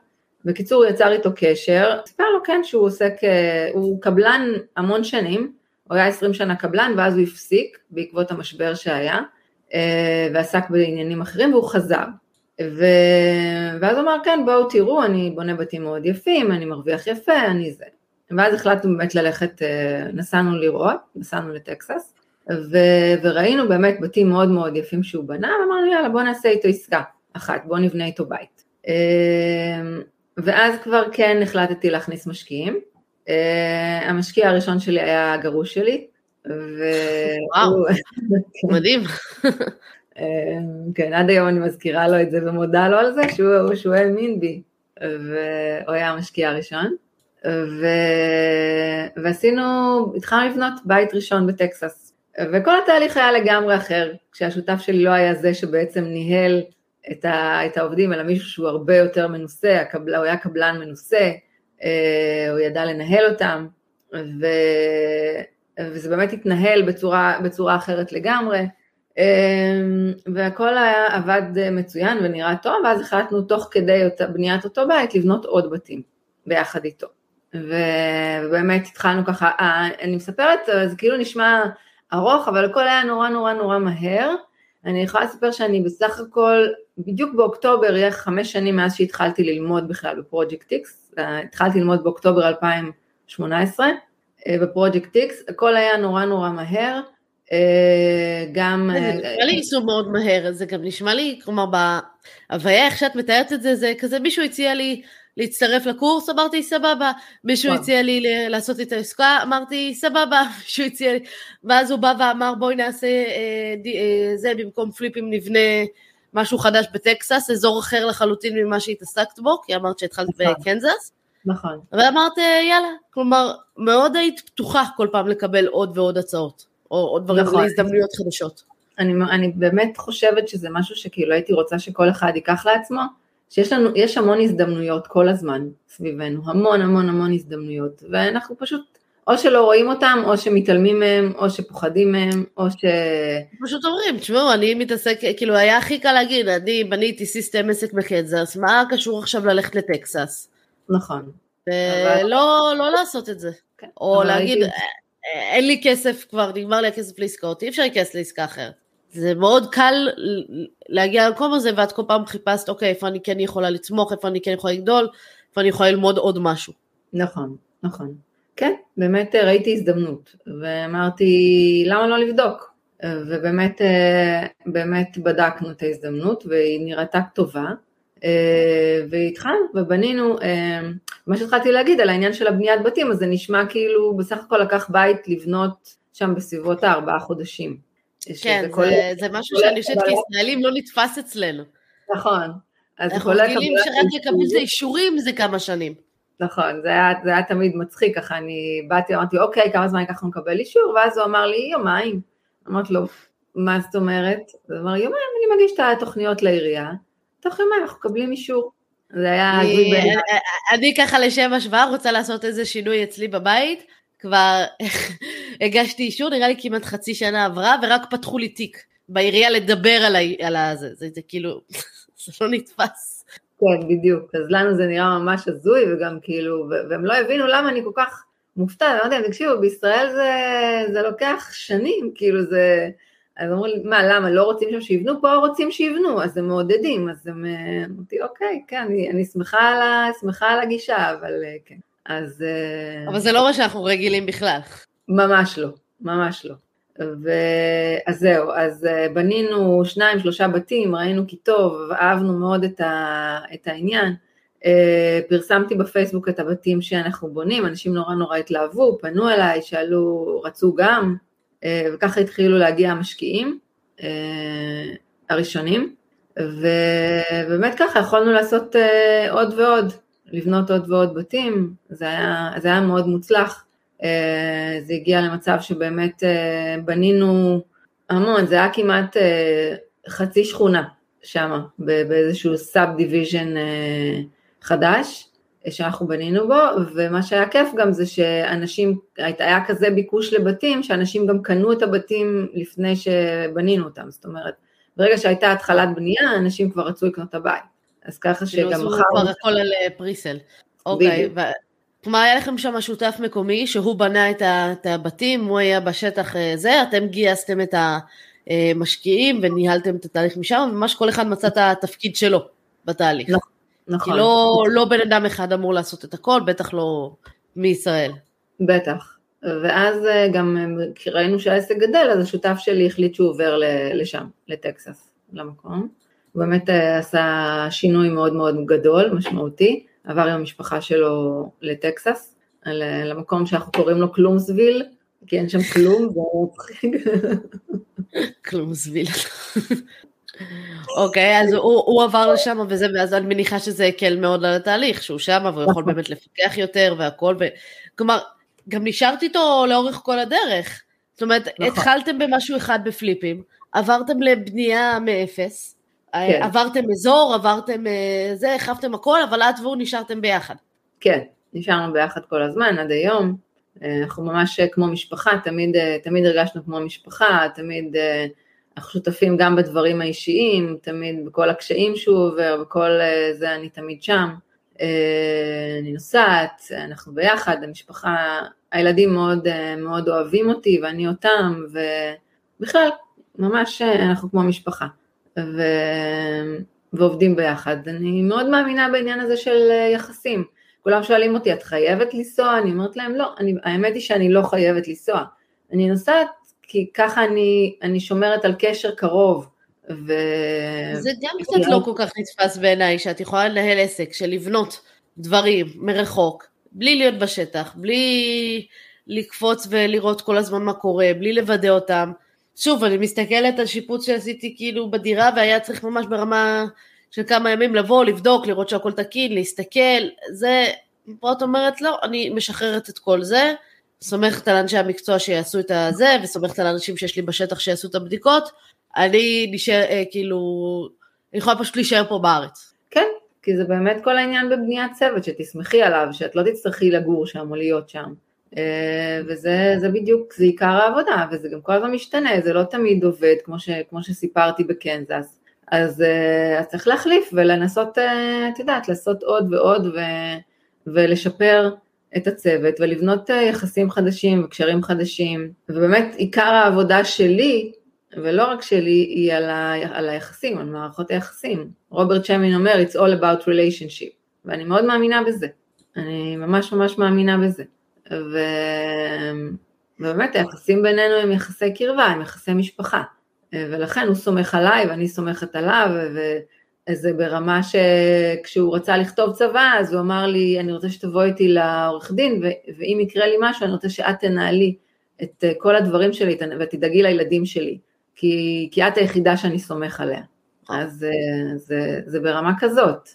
בקיצור, יצר איתו קשר, סיפר לו כן שהוא עוסק, הוא קבלן המון שנים, הוא היה 20 שנה קבלן ואז הוא הפסיק בעקבות המשבר שהיה, ועסק בעניינים אחרים והוא חזר. ו... ואז הוא אמר, כן, בואו תראו, אני בונה בתים מאוד יפים, אני מרוויח יפה, אני זה. ואז החלטנו באמת ללכת, נסענו לראות, נסענו לטקסס, ו... וראינו באמת בתים מאוד מאוד יפים שהוא בנה, ואמרנו, יאללה, בואו נעשה איתו עסקה אחת, בואו נבנה איתו בית. ואז כבר כן החלטתי להכניס משקיעים. המשקיע הראשון שלי היה הגרוש שלי, ו... וואו, *laughs* מדהים. כן, עד היום אני מזכירה לו את זה ומודה לו על זה, שהוא, שהוא האמין בי, והוא היה המשקיע הראשון. ו... ועשינו, התחלנו לבנות בית ראשון בטקסס, וכל התהליך היה לגמרי אחר, כשהשותף שלי לא היה זה שבעצם ניהל את, ה... את העובדים, אלא מישהו שהוא הרבה יותר מנוסה, הקבל... הוא היה קבלן מנוסה, הוא ידע לנהל אותם, ו... וזה באמת התנהל בצורה, בצורה אחרת לגמרי. אמ, והכל היה, עבד מצוין ונראה טוב, ואז החלטנו תוך כדי בניית אותו בית לבנות עוד בתים ביחד איתו. ובאמת התחלנו ככה, אה, אני מספרת, זה כאילו נשמע ארוך, אבל הכל היה נורא נורא נורא מהר. אני יכולה לספר שאני בסך הכל, בדיוק באוקטובר, יהיה חמש שנים מאז שהתחלתי ללמוד בכלל בפרויקט איקס, התחלתי ללמוד באוקטובר 2018 אה, בפרויקט איקס, הכל היה נורא נורא מהר. אה, גם... זה אה, נשמע לי יישום מאוד מהר, זה גם נשמע לי, כלומר, בהוויה, איך שאת מתארת את זה, זה כזה מישהו הציע לי להצטרף לקורס, אמרתי סבבה, מישהו הציע לי לעשות את העסקה, אמרתי סבבה, *laughs* מישהו הציע לי, ואז הוא בא ואמר בואי נעשה זה, במקום פליפים נבנה משהו חדש בטקסס, אזור אחר לחלוטין ממה שהתעסקת בו, כי אמרת שהתחלת נכון. בקנזס. נכון. ואמרת יאללה, כלומר, מאוד היית פתוחה כל פעם לקבל עוד ועוד הצעות. או, או דברים, נכון. להזדמנויות חדשות. אני, אני באמת חושבת שזה משהו שכאילו הייתי רוצה שכל אחד ייקח לעצמו, שיש לנו, יש המון הזדמנויות כל הזמן סביבנו, המון המון המון הזדמנויות, ואנחנו פשוט או שלא רואים אותם, או שמתעלמים מהם, או שפוחדים מהם, או ש... פשוט אומרים, תשמעו, אני מתעסק, כאילו היה הכי קל להגיד, אני בניתי סיסטם עסק בקנזס, מה קשור עכשיו ללכת לטקסס? נכון. ולא לא לעשות את זה. כן. או להגיד, אין לי כסף כבר, נגמר לי הכסף לעסקאות, אי אפשר להיכנס לעסקה אחרת. זה מאוד קל להגיע למקום הזה, ואת כל פעם חיפשת, אוקיי, איפה אני כן יכולה לצמוח, איפה אני כן יכולה לגדול, איפה אני יכולה ללמוד עוד משהו. נכון, נכון. כן, באמת אה, ראיתי הזדמנות, ואמרתי, למה לא לבדוק? ובאמת, אה, באמת בדקנו את ההזדמנות, והיא נראתה טובה, אה, והתחלנו ובנינו, אה, מה שהתחלתי להגיד על העניין של הבניית בתים, אז זה נשמע כאילו בסך הכל לקח בית לבנות שם בסביבות הארבעה חודשים. כן, זה, כל... זה, זה משהו שאני חושבת כישראלים לא נתפס אצלנו. נכון. אנחנו רגילים שרק לקבל את האישורים זה כמה שנים. נכון, זה היה, זה היה תמיד מצחיק, ככה אני באתי, אמרתי, אוקיי, כמה זמן ייקח לנו לקבל אישור, ואז הוא אמר לי, יומיים. אמרתי לו, מה זאת אומרת? הוא אמר, יומיים אני מגיש את התוכניות לעירייה, תוך יומיים אנחנו מקבלים אישור. זה היה הזוי בעיניי. אני ככה לשם השוואה רוצה לעשות איזה שינוי אצלי בבית, כבר *laughs* הגשתי אישור, נראה לי כמעט חצי שנה עברה, ורק פתחו לי תיק בעירייה לדבר על, ה... זה, זה, זה כאילו, *laughs* זה לא נתפס. כן, בדיוק, אז לנו זה נראה ממש הזוי, וגם כאילו, והם לא הבינו למה אני כל כך מופתעת, אמרתי להם, תקשיבו, בישראל זה, זה לוקח שנים, כאילו זה... אז אמרו לי, מה, למה, לא רוצים שם שיבנו? פה רוצים שיבנו, אז הם מעודדים, אז הם, אה, אמרתי, אוקיי, כן, אני, אני שמחה, על ה, שמחה על הגישה, אבל אה, כן, אז... אה, אבל זה לא מה שאנחנו רגילים בכלל. ממש לא, ממש לא. אז זהו, אז בנינו שניים, שלושה בתים, ראינו כי טוב, אהבנו מאוד את, ה, את העניין. פרסמתי בפייסבוק את הבתים שאנחנו בונים, אנשים נורא נורא התלהבו, פנו אליי, שאלו, רצו גם, וככה התחילו להגיע המשקיעים אה, הראשונים, ובאמת ככה יכולנו לעשות אה, עוד ועוד, לבנות עוד ועוד בתים, זה היה, זה היה מאוד מוצלח, זה הגיע למצב שבאמת בנינו המון, זה היה כמעט חצי שכונה שם, באיזשהו subdivision חדש, שאנחנו בנינו בו, ומה שהיה כיף גם זה שאנשים, היה כזה ביקוש לבתים, שאנשים גם קנו את הבתים לפני שבנינו אותם, זאת אומרת, ברגע שהייתה התחלת בנייה, אנשים כבר רצו לקנות את הבית, אז ככה כאילו, שגם מחר... כבר הכל על פריסל, אוקיי, כלומר, היה לכם שם שותף מקומי שהוא בנה את הבתים, הוא היה בשטח זה, אתם גייסתם את המשקיעים וניהלתם את התהליך משם, וממש כל אחד מצא את התפקיד שלו בתהליך. נכון. נכון. כי לא, לא בן אדם אחד אמור לעשות את הכל, בטח לא מישראל. בטח. ואז אה, גם אה, כשראינו שהעסק גדל, אז השותף שלי החליט שהוא עובר לשם, לטקסס, למקום. הוא באמת אה, עשה שינוי מאוד מאוד גדול, משמעותי, עבר עם המשפחה שלו לטקסס, למקום שאנחנו קוראים לו כלומסוויל, כי אין שם כלום, זה מצחיק. כלומסוויל. אוקיי, אז הוא, הוא עבר לשם וזה, ואז אני מניחה שזה הקל מאוד על התהליך, שהוא שם והוא יכול. באמת לפקח יותר והכל, ו... כלומר, גם נשארת איתו לאורך כל הדרך. זאת אומרת, נכון. התחלתם במשהו אחד בפליפים, עברתם לבנייה מאפס, כן. עברתם אזור, עברתם אה, זה, החלפתם הכל, אבל את והוא נשארתם ביחד. כן, נשארנו ביחד כל הזמן, עד היום. אה, אנחנו ממש כמו משפחה, תמיד, אה, תמיד הרגשנו כמו משפחה, תמיד אנחנו שותפים גם בדברים האישיים, תמיד בכל הקשיים שהוא עובר, בכל זה אני תמיד שם. אני נוסעת, אנחנו ביחד, המשפחה, הילדים מאוד, מאוד אוהבים אותי ואני אותם, ובכלל, ממש אנחנו כמו משפחה. ו... ועובדים ביחד. אני מאוד מאמינה בעניין הזה של יחסים. כולם שואלים אותי, את חייבת לנסוע? אני אומרת להם, לא, אני, האמת היא שאני לא חייבת לנסוע. אני נוסעת כי ככה אני, אני שומרת על קשר קרוב. ו... זה גם קצת לא כל כך נתפס בעיניי, שאת יכולה לנהל עסק של לבנות דברים מרחוק, בלי להיות בשטח, בלי לקפוץ ולראות כל הזמן מה קורה, בלי לוודא אותם. שוב, אני מסתכלת על שיפוץ שעשיתי כאילו בדירה והיה צריך ממש ברמה של כמה ימים לבוא, לבדוק, לראות שהכל תקין, להסתכל, זה, פה את אומרת לא, אני משחררת את כל זה, סומכת על אנשי המקצוע שיעשו את הזה, וסומכת על האנשים שיש לי בשטח שיעשו את הבדיקות, אני נשאר, אה, כאילו, אני יכולה פשוט להישאר פה בארץ. כן, כי זה באמת כל העניין בבניית צוות, שתסמכי עליו, שאת לא תצטרכי לגור שם או להיות שם. אה, וזה בדיוק, זה עיקר העבודה, וזה גם כל הזמן משתנה, זה לא תמיד עובד, כמו, ש, כמו שסיפרתי בקנזס. אז, אה, אז צריך להחליף ולנסות, אה, את יודעת, לעשות עוד ועוד ו, ולשפר את הצוות ולבנות יחסים חדשים וקשרים חדשים, ובאמת עיקר העבודה שלי, ולא רק שלי, היא על, ה, על היחסים, על מערכות היחסים. רוברט שמין אומר, it's all about relationship, ואני מאוד מאמינה בזה. אני ממש ממש מאמינה בזה. ו... ובאמת היחסים בינינו הם יחסי קרבה, הם יחסי משפחה, ולכן הוא סומך עליי ואני סומכת עליו, וזה ברמה שכשהוא רצה לכתוב צבא, אז הוא אמר לי, אני רוצה שתבוא איתי לעורך דין, ואם יקרה לי משהו, אני רוצה שאת תנהלי את כל הדברים שלי ותדאגי לילדים שלי, כי, כי את היחידה שאני סומך עליה. אז זה, זה ברמה כזאת.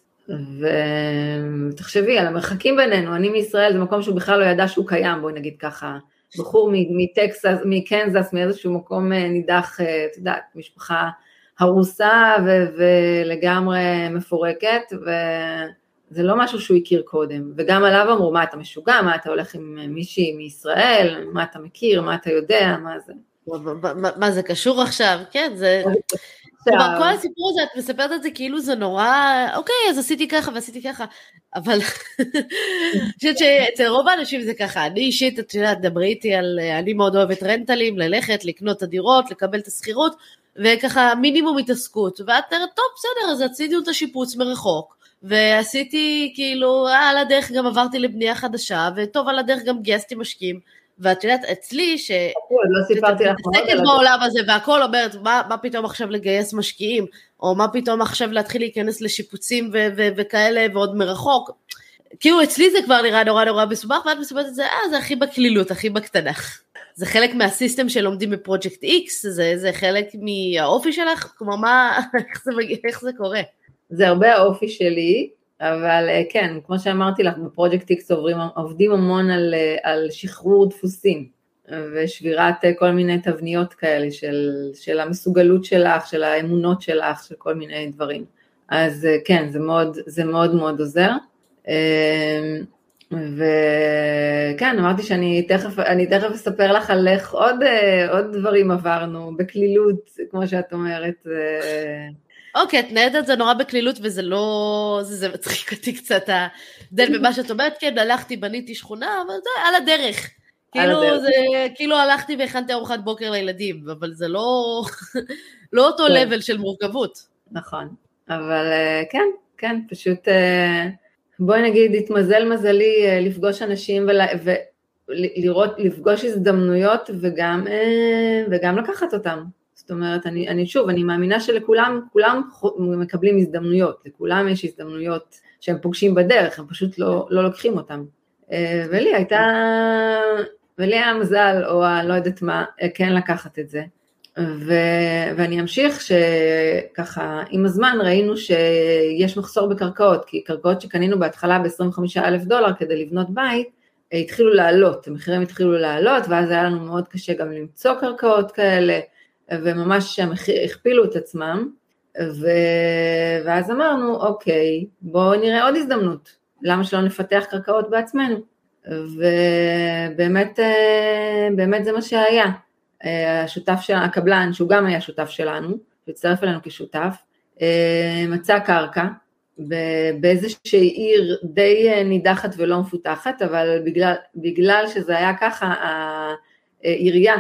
ותחשבי על המרחקים בינינו, אני מישראל זה מקום שהוא בכלל לא ידע שהוא קיים, בואי נגיד ככה, בחור מטקסס, מקנזס, מאיזשהו מקום אה, נידח, אה, את יודעת, משפחה הרוסה ו- ולגמרי מפורקת, וזה לא משהו שהוא הכיר קודם, וגם עליו אמרו, מה אתה משוגע, מה אתה הולך עם מישהי מישראל, מה אתה מכיר, מה אתה יודע, מה זה. מה זה קשור עכשיו? כן, זה... כלומר, כל הסיפור הזה, את מספרת את זה כאילו זה נורא, אוקיי, אז עשיתי ככה ועשיתי ככה, אבל אני חושבת שאצל רוב האנשים זה ככה, אני אישית, את יודעת, דברי איתי על, אני מאוד אוהבת רנטלים, ללכת, לקנות את הדירות, לקבל את השכירות, וככה מינימום התעסקות, ואת אומרת, טוב, בסדר, אז עשיתי את השיפוץ מרחוק, ועשיתי כאילו, על הדרך גם עברתי לבנייה חדשה, וטוב, על הדרך גם גייסתי משקיעים. ואת יודעת, אצלי, ש... לא סיפרתי לך מתעסקת בעולם הזה והכל אומרת, מה, מה פתאום עכשיו לגייס משקיעים, או מה פתאום עכשיו להתחיל להיכנס לשיפוצים ו- ו- וכאלה ועוד מרחוק. כאילו אצלי זה כבר נראה נורא נורא מסובך, ואת מספרת את זה, אה, זה הכי בקלילות, הכי בקטנה. זה חלק מהסיסטם שלומדים בפרויקט איקס, זה, זה חלק מהאופי שלך, כלומר מה, *laughs* איך זה, איך זה קורה? זה הרבה האופי שלי, אבל אה, כן, כמו שאמרתי לך, בפרויקט איקס עובדים המון על, אה, על שחרור דפוסים ושבירת אה, כל מיני תבניות כאלה של, של המסוגלות שלך, של האמונות שלך, של כל מיני דברים. אז כן, זה מאוד, זה מאוד מאוד עוזר. וכן, אמרתי שאני תכף, אני תכף אספר לך על איך עוד, עוד דברים עברנו, בקלילות, כמו שאת אומרת. אוקיי, את נהדת זה נורא בקלילות וזה לא... זה, זה מצחיק אותי קצת ההבדל במה שאת אומרת, כן, הלכתי, בניתי שכונה, אבל זה על הדרך. כאילו, הדרך. זה, כאילו הלכתי והכנתי ארוחת בוקר לילדים, אבל זה לא, *laughs* לא אותו כן. level של מורכבות. נכון, אבל אה, כן, כן, פשוט אה, בואי נגיד, התמזל מזלי אה, לפגוש אנשים ולראות, לפגוש הזדמנויות וגם, וגם לקחת אותם. זאת אומרת, אני, אני שוב, אני מאמינה שלכולם, כולם מקבלים הזדמנויות, לכולם יש הזדמנויות שהם פוגשים בדרך, הם פשוט לא, לא לוקחים אותם. ולי הייתה, ולי היה מזל, או לא יודעת מה, כן לקחת את זה. ו, ואני אמשיך שככה עם הזמן ראינו שיש מחסור בקרקעות, כי קרקעות שקנינו בהתחלה ב-25 אלף דולר כדי לבנות בית, התחילו לעלות, המחירים התחילו לעלות ואז היה לנו מאוד קשה גם למצוא קרקעות כאלה וממש המחיר, הכפילו את עצמם ו... ואז אמרנו אוקיי בואו נראה עוד הזדמנות, למה שלא נפתח קרקעות בעצמנו? ובאמת באמת זה מה שהיה. אה, השותף של הקבלן, שהוא גם היה שותף שלנו, שהצטרף אלינו כשותף, אה, מצא קרקע באיזושהי עיר די אה, נידחת ולא מפותחת, אבל בגלל, בגלל שזה היה ככה, העירייה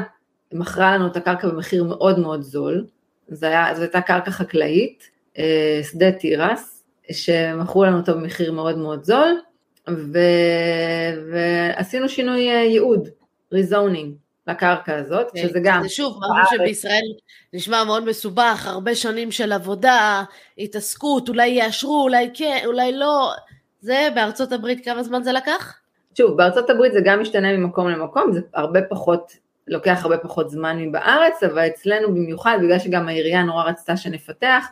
מכרה לנו את הקרקע במחיר מאוד מאוד זול, זו הייתה קרקע חקלאית, שדה תירס, שמכרו לנו אותו במחיר מאוד מאוד זול, ו... ועשינו שינוי ייעוד, ריזונינג. לקרקע הזאת, כן, שזה גם... זה שוב, משהו שבישראל נשמע מאוד מסובך, הרבה שנים של עבודה, התעסקות, אולי יאשרו, אולי כן, אולי לא, זה בארצות הברית כמה זמן זה לקח? שוב, בארצות הברית זה גם משתנה ממקום למקום, זה הרבה פחות, לוקח הרבה פחות זמן מבארץ, אבל אצלנו במיוחד, בגלל שגם העירייה נורא רצתה שנפתח,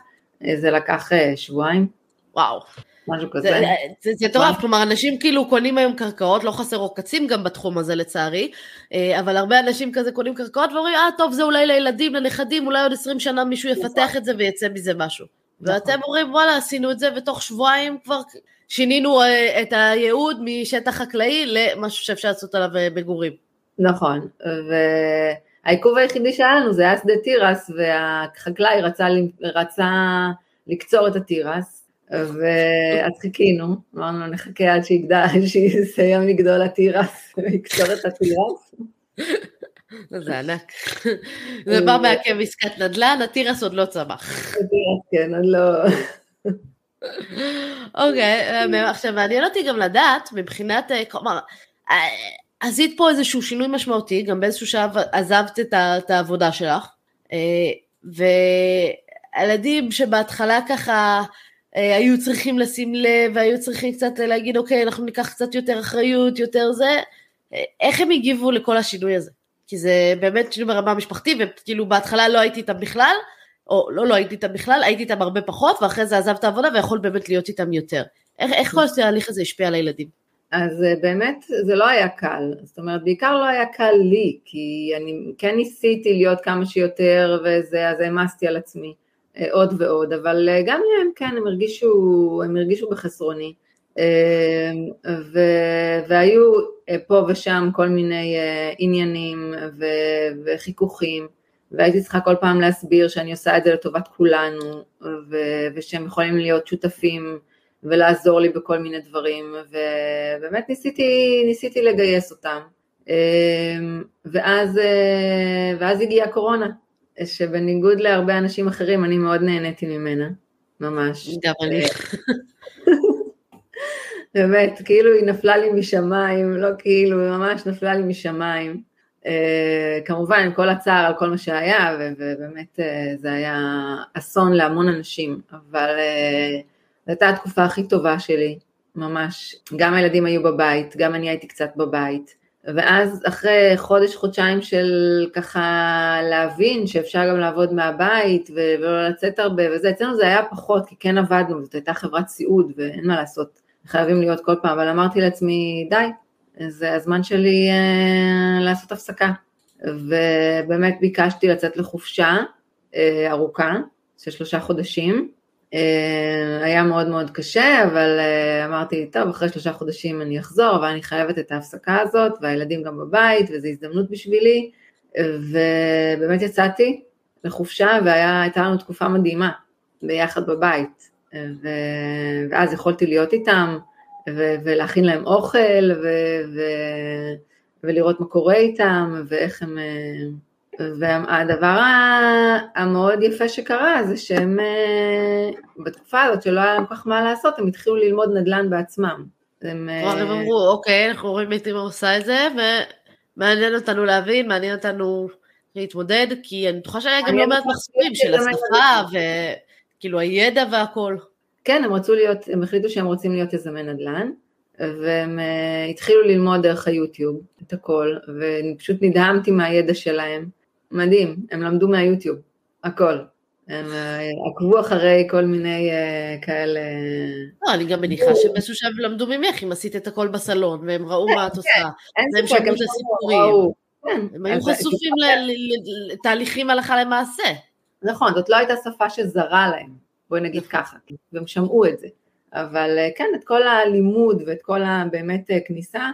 אה, זה לקח אה, שבועיים. וואו. משהו כזה. זה מטורף, כלומר אנשים כאילו קונים היום קרקעות, לא חסר עוקצים גם בתחום הזה לצערי, אה, אבל הרבה אנשים כזה קונים קרקעות ואומרים, אה טוב זה אולי לילדים, לנכדים, אולי עוד עשרים שנה מישהו יפתח נכון. את זה ויצא מזה משהו. נכון. ואתם אומרים וואלה עשינו את זה ותוך שבועיים כבר שינינו אה, את הייעוד משטח חקלאי למשהו שאפשר לעשות עליו אה, מגורים. נכון, והעיכוב היחידי שהיה לנו זה היה שדה תירס והחקלאי רצה, רצה לקצור את התירס ואז חיכינו, אמרנו נחכה עד שיגדל, *laughs* שיסיים לגדול התירס ויקצור את התירס. *laughs* זה ענק. זה בא מעכב עסקת נדל"ן, התירס עוד לא צמח. התירס כן, עוד לא... *laughs* אוקיי, עכשיו מעניין אותי גם לדעת, מבחינת, אה, כלומר, אה, עשית פה איזשהו שינוי משמעותי, גם באיזשהו שלב עזבת את העבודה שלך, אה, והילדים שבהתחלה ככה, אה, היו צריכים לשים לב, והיו צריכים קצת להגיד, אוקיי, אנחנו ניקח קצת יותר אחריות, יותר זה, אה, איך הם הגיבו לכל השינוי הזה? כי זה באמת שינוי ברמה המשפחתית, וכאילו בהתחלה לא הייתי איתם בכלל, או לא, לא הייתי איתם בכלל, הייתי איתם הרבה פחות, ואחרי זה עזבת עבודה ויכול באמת להיות איתם יותר. איך, איך כל התהליך הזה השפיע על הילדים? אז אה, באמת זה לא היה קל, זאת אומרת בעיקר לא היה קל לי, כי אני כן ניסיתי להיות כמה שיותר וזה, אז העמסתי על עצמי. אה, עוד ועוד, אבל אה, גם הם, כן, הם הרגישו, הם הרגישו בחסרוני, אה, ו, והיו פה ושם כל מיני עניינים ו, וחיכוכים, והייתי צריכה כל פעם להסביר שאני עושה את זה לטובת כולנו, ו, ושהם יכולים להיות שותפים ולעזור לי בכל מיני דברים, ובאמת ניסיתי, ניסיתי לגייס אותם. ואז, ואז הגיעה הקורונה, שבניגוד להרבה אנשים אחרים, אני מאוד נהניתי ממנה, ממש. גם אני. באמת, כאילו היא נפלה לי משמיים, לא כאילו, היא ממש נפלה לי משמיים. Uh, כמובן, עם כל הצער על כל מה שהיה, ובאמת uh, זה היה אסון להמון אנשים, אבל uh, זו הייתה התקופה הכי טובה שלי, ממש. גם הילדים היו בבית, גם אני הייתי קצת בבית. ואז אחרי חודש, חודשיים של ככה להבין שאפשר גם לעבוד מהבית ולא לצאת הרבה וזה, אצלנו זה היה פחות, כי כן עבדנו, זאת הייתה חברת סיעוד ואין מה לעשות, חייבים להיות כל פעם, אבל אמרתי לעצמי, די, זה הזמן שלי אה, לעשות הפסקה. ובאמת ביקשתי לצאת לחופשה אה, ארוכה של שלושה חודשים, היה מאוד מאוד קשה, אבל אה, אמרתי, טוב, אחרי שלושה חודשים אני אחזור, אבל אני חייבת את ההפסקה הזאת, והילדים גם בבית, וזו הזדמנות בשבילי, ובאמת יצאתי לחופשה, והייתה לנו תקופה מדהימה. ביחד בבית, ו... ואז יכולתי להיות איתם, ו... ולהכין להם אוכל, ו... ו... ולראות מה קורה איתם, ואיך הם... והדבר המאוד יפה שקרה זה שהם בתקופה הזאת שלא היה להם כל כך מה לעשות, הם התחילו ללמוד נדל"ן בעצמם. הם, הם אמרו, אוקיי, אנחנו רואים את אמא עושה את זה, ומעניין אותנו להבין, מעניין אותנו להתמודד, כי אני בטוחה שהיה גם לא מעט מחסומים של השפה, וכאילו הידע והכל. כן, הם רצו להיות, הם החליטו שהם רוצים להיות יזמי נדל"ן, והם uh, התחילו ללמוד דרך היוטיוב את הכל, ופשוט נדהמתי מהידע שלהם. מדהים, הם למדו מהיוטיוב, הכל. הם uh, עקבו אחרי כל מיני uh, כאלה... לא, אני גם מניחה שבאיזשהו שלב למדו ממך, אם עשית את הכל בסלון, והם ראו מה את כן, עושה, והם שמעו את הסיפורים. כן, הם היו חשופים לתהליכים הלכה למעשה. נכון, זאת לא הייתה שפה שזרה להם, בואי נגיד נכון. ככה, והם שמעו את זה. אבל אה, כן, את כל הלימוד ואת כל הבאמת אה, כניסה,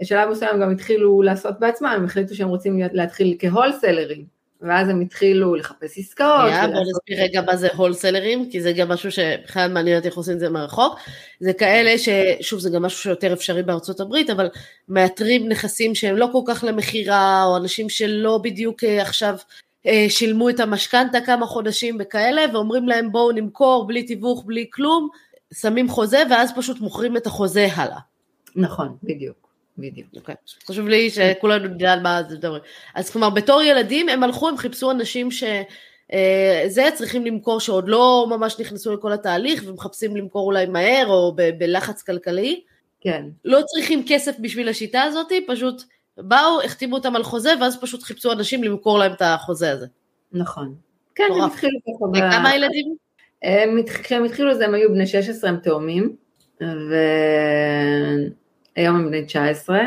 בשלב מסוים גם התחילו לעשות בעצמם, הם החליטו שהם רוצים להתחיל כהולסלרים, ואז הם התחילו לחפש עסקאות. Yeah, בוא נסביר רגע מה זה הולסלרים, כי זה גם משהו שבכלל מעניין אותי איך עושים את זה מרחוק. זה כאלה ששוב זה גם משהו שיותר אפשרי בארצות הברית, אבל מאתרים נכסים שהם לא כל כך למכירה, או אנשים שלא בדיוק אה, עכשיו שילמו את המשכנתה כמה חודשים וכאלה, ואומרים להם בואו נמכור בלי תיווך, בלי כלום, שמים חוזה ואז פשוט מוכרים את החוזה הלאה. נכון, בדיוק. בדיוק. Okay. אוקיי. חשוב לי שכולנו נדע על מה זה מדברים. אז כלומר, בתור ילדים הם הלכו, הם חיפשו אנשים שזה אה, צריכים למכור שעוד לא ממש נכנסו לכל התהליך ומחפשים למכור אולי מהר או ב- בלחץ כלכלי. כן. לא צריכים כסף בשביל השיטה הזאת, פשוט באו, החתימו אותם על חוזה ואז פשוט חיפשו אנשים למכור להם את החוזה הזה. נכון. כן, הם התחילו ככה. וכמה ילדים? כשהם התחילו זה הם היו בני 16, הם תאומים, והיום הם בני 19,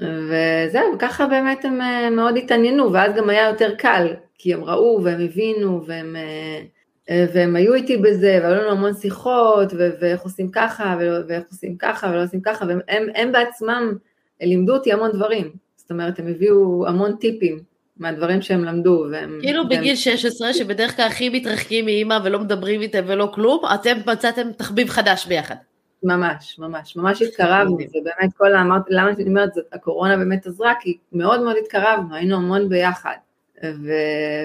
וזהו, וככה באמת הם אה, מאוד התעניינו, ואז גם היה יותר קל, כי הם ראו והם הבינו, והם, אה, והם היו איתי בזה, והיו לנו המון שיחות, ואיך עושים ככה, ואיך עושים ככה, ולא עושים ככה, והם בעצמם לימדו אותי המון דברים, זאת אומרת, הם הביאו המון טיפים. מהדברים שהם למדו. והם, כאילו והם... בגיל 16, שבדרך כלל הכי מתרחקים מאימא ולא מדברים איתם ולא כלום, אתם מצאתם תחביב חדש ביחד. ממש, ממש, ממש התקרבנו, ובאמת כל, אמרת, למה אני אומרת, זאת, הקורונה באמת עזרה, כי מאוד מאוד התקרבנו, היינו המון ביחד, ו,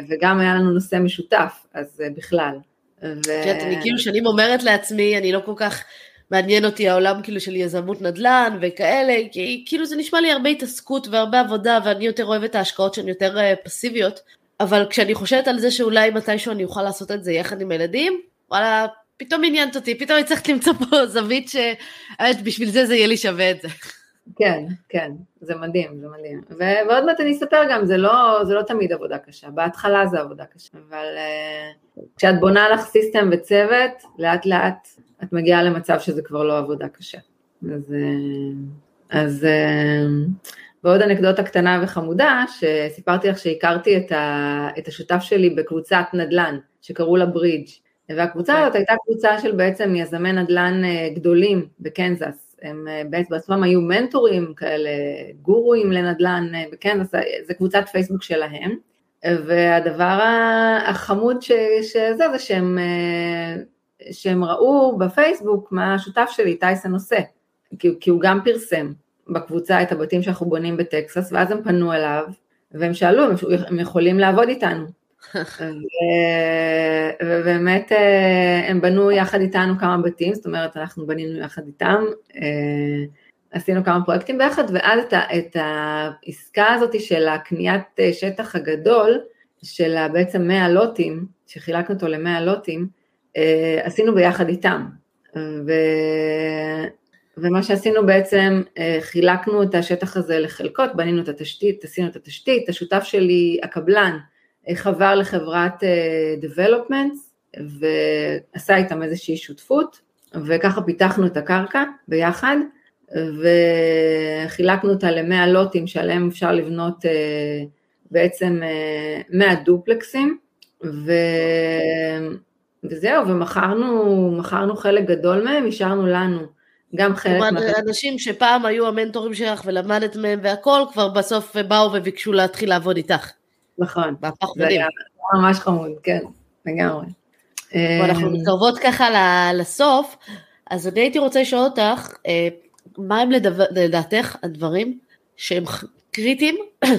וגם היה לנו נושא משותף, אז אה, בכלל. ו... כן, אני כאילו שנים אומרת לעצמי, אני לא כל כך מעניין אותי העולם כאילו של יזמות נדל"ן וכאלה, כי כאילו זה נשמע לי הרבה התעסקות והרבה עבודה ואני יותר אוהבת ההשקעות שהן יותר אה, פסיביות, אבל כשאני חושבת על זה שאולי מתישהו אני אוכל לעשות את זה יחד עם הילדים, וואלה, פתאום עניינת אותי, פתאום הצלחת למצוא פה זווית שבשביל זה זה יהיה לי שווה את זה. כן, כן, זה מדהים, זה מדהים. ו- ועוד מעט אני אספר גם, זה לא, זה לא תמיד עבודה קשה, בהתחלה זה עבודה קשה, אבל uh, כשאת בונה לך סיסטם וצוות, לאט לאט את מגיעה למצב שזה כבר לא עבודה קשה. אז, אה, אז אה, ועוד אנקדוטה קטנה וחמודה, שסיפרתי לך שהכרתי את, ה, את השותף שלי בקבוצת נדל"ן, שקראו לה ברידג', והקבוצה הזאת הייתה קבוצה של בעצם יזמי נדל"ן אה, גדולים בקנזס, הם בעצמם היו מנטורים כאלה, גורואים לנדל"ן בקנזס, זה קבוצת פייסבוק שלהם, והדבר החמוד שזה, זה שהם שהם ראו בפייסבוק מה השותף שלי, טייסון עושה, כי, כי הוא גם פרסם בקבוצה את הבתים שאנחנו בונים בטקסס, ואז הם פנו אליו, והם שאלו, הם, הם יכולים לעבוד איתנו. *laughs* ובאמת אה, הם בנו יחד איתנו כמה בתים, זאת אומרת אנחנו בנינו יחד איתם, אה, עשינו כמה פרויקטים ביחד, ואז את, את העסקה הזאת של הקניית אה, שטח הגדול, של בעצם 100 לוטים, שחילקנו אותו ל-100 לוטים, עשינו ביחד איתם. ו... ומה שעשינו בעצם, חילקנו את השטח הזה לחלקות, בנינו את התשתית, עשינו את התשתית, השותף שלי, הקבלן, חבר לחברת Developments ועשה איתם איזושהי שותפות, וככה פיתחנו את הקרקע ביחד, וחילקנו אותה למאה לוטים שעליהם אפשר לבנות בעצם 100 דופלקסים, ו... וזהו, ומכרנו חלק גדול מהם, השארנו לנו גם חלק מה... אנשים שפעם היו המנטורים שלך ולמדת מהם והכל, כבר בסוף באו וביקשו להתחיל לעבוד איתך. נכון, זה היה ממש חמוד, כן, לגמרי. אנחנו מתקרבות ככה לסוף, אז אני הייתי רוצה לשאול אותך, מה הם לדעתך הדברים שהם קריטיים *clears throat*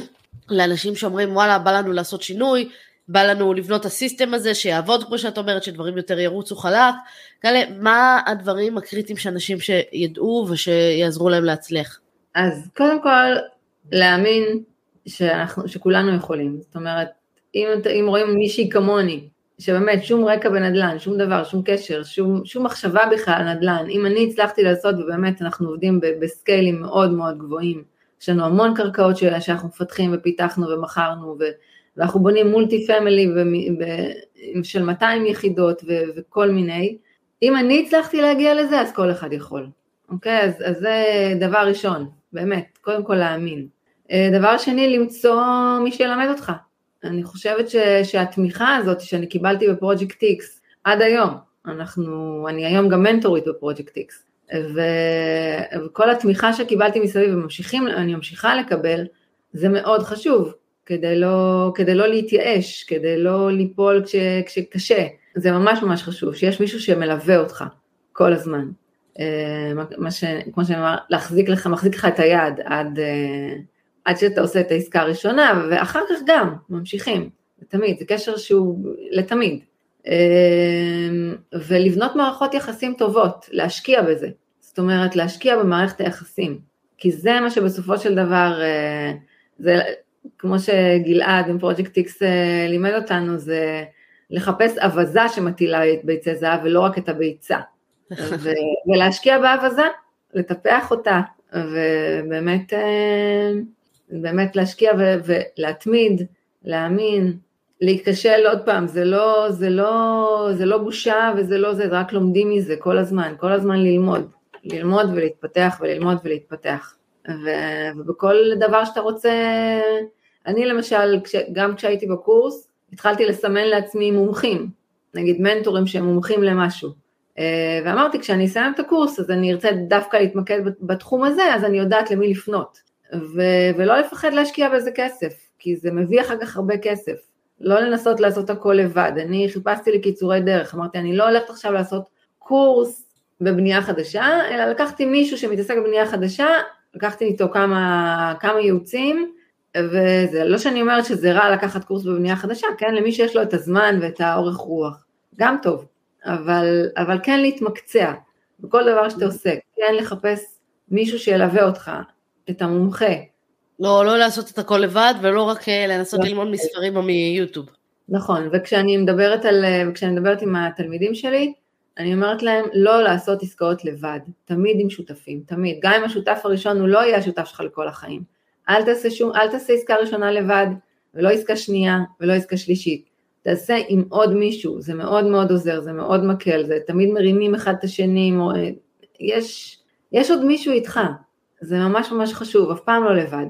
לאנשים שאומרים וואלה בא לנו לעשות שינוי, בא לנו לבנות את הסיסטם הזה שיעבוד כמו שאת אומרת, שדברים יותר ירוצו חלק, כאלה, מה הדברים הקריטיים שאנשים שידעו ושיעזרו להם להצליח? אז קודם כל, להאמין שאנחנו, שכולנו יכולים, זאת אומרת, אם, אם רואים מישהי כמוני, שבאמת שום רקע בנדל"ן, שום דבר, שום קשר, שום, שום מחשבה בכלל על נדל"ן, אם אני הצלחתי לעשות, ובאמת אנחנו עובדים בסקיילים מאוד מאוד גבוהים, יש לנו המון קרקעות שאנחנו מפתחים ופיתחנו ומכרנו, ואנחנו בונים מולטי פמילי של 200 יחידות ו, וכל מיני, אם אני הצלחתי להגיע לזה, אז כל אחד יכול, אוקיי? אז, אז זה דבר ראשון, באמת, קודם כל להאמין. אה, דבר שני, למצוא מי שילמד אותך. אני חושבת ש, שהתמיכה הזאת שאני קיבלתי בפרויקט איקס עד היום, אנחנו, אני היום גם מנטורית בפרויקט איקס, וכל התמיכה שקיבלתי מסביב וממשיכים, אני ממשיכה לקבל, זה מאוד חשוב, כדי לא, כדי לא להתייאש, כדי לא ליפול כש, כשקשה, זה ממש ממש חשוב, שיש מישהו שמלווה אותך כל הזמן. אה, מה ש... כמו שאני אומר, להחזיק לך, מחזיק לך את היד עד, אה, עד שאתה עושה את העסקה הראשונה, ואחר כך גם ממשיכים, תמיד, זה קשר שהוא לתמיד. אה, ולבנות מערכות יחסים טובות, להשקיע בזה. זאת אומרת, להשקיע במערכת היחסים, כי זה מה שבסופו של דבר, זה כמו שגלעד עם פרויקט איקס לימד אותנו, זה לחפש אווזה שמטילה את ביצי זהב ולא רק את הביצה. *laughs* ו- ולהשקיע באווזה, לטפח אותה, ובאמת אה, באמת להשקיע ולהתמיד, להאמין, להיכשל עוד פעם, זה לא, זה, לא, זה לא בושה וזה לא זה, רק לומדים מזה כל הזמן, כל הזמן ללמוד, ללמוד ולהתפתח וללמוד ולהתפתח. ו- ובכל דבר שאתה רוצה, אני למשל, כש- גם כשהייתי בקורס, התחלתי לסמן לעצמי מומחים, נגיד מנטורים שהם מומחים למשהו. אה, ואמרתי, כשאני אסיים את הקורס, אז אני ארצה דווקא להתמקד בתחום הזה, אז אני יודעת למי לפנות. ו- ולא לפחד להשקיע בזה כסף, כי זה מביא אחר כך הרבה כסף. לא לנסות לעשות הכל לבד. אני חיפשתי לי קיצורי דרך, אמרתי, אני לא הולכת עכשיו לעשות קורס בבנייה חדשה, אלא לקחתי מישהו שמתעסק בבנייה חדשה, לקחתי איתו כמה, כמה ייעוצים, וזה לא שאני אומרת שזה רע לקחת קורס בבנייה חדשה, כן, למי שיש לו את הזמן ואת האורך רוח, גם טוב, אבל, אבל כן להתמקצע בכל דבר שאתה עושה, כן לחפש מישהו שילווה אותך, את המומחה. לא, לא לעשות את הכל לבד ולא רק אה, לנסות לא. ללמוד מספרים או מיוטיוב. נכון, וכשאני מדברת, על, וכשאני מדברת עם התלמידים שלי, אני אומרת להם לא לעשות עסקאות לבד, תמיד עם שותפים, תמיד, גם אם השותף הראשון הוא לא יהיה השותף שלך לכל החיים. אל תעשה, שום, אל תעשה עסקה ראשונה לבד, ולא עסקה שנייה, ולא עסקה שלישית. תעשה עם עוד מישהו, זה מאוד מאוד עוזר, זה מאוד מקל, זה תמיד מרימים אחד את השני, יש, יש עוד מישהו איתך, זה ממש ממש חשוב, אף פעם לא לבד.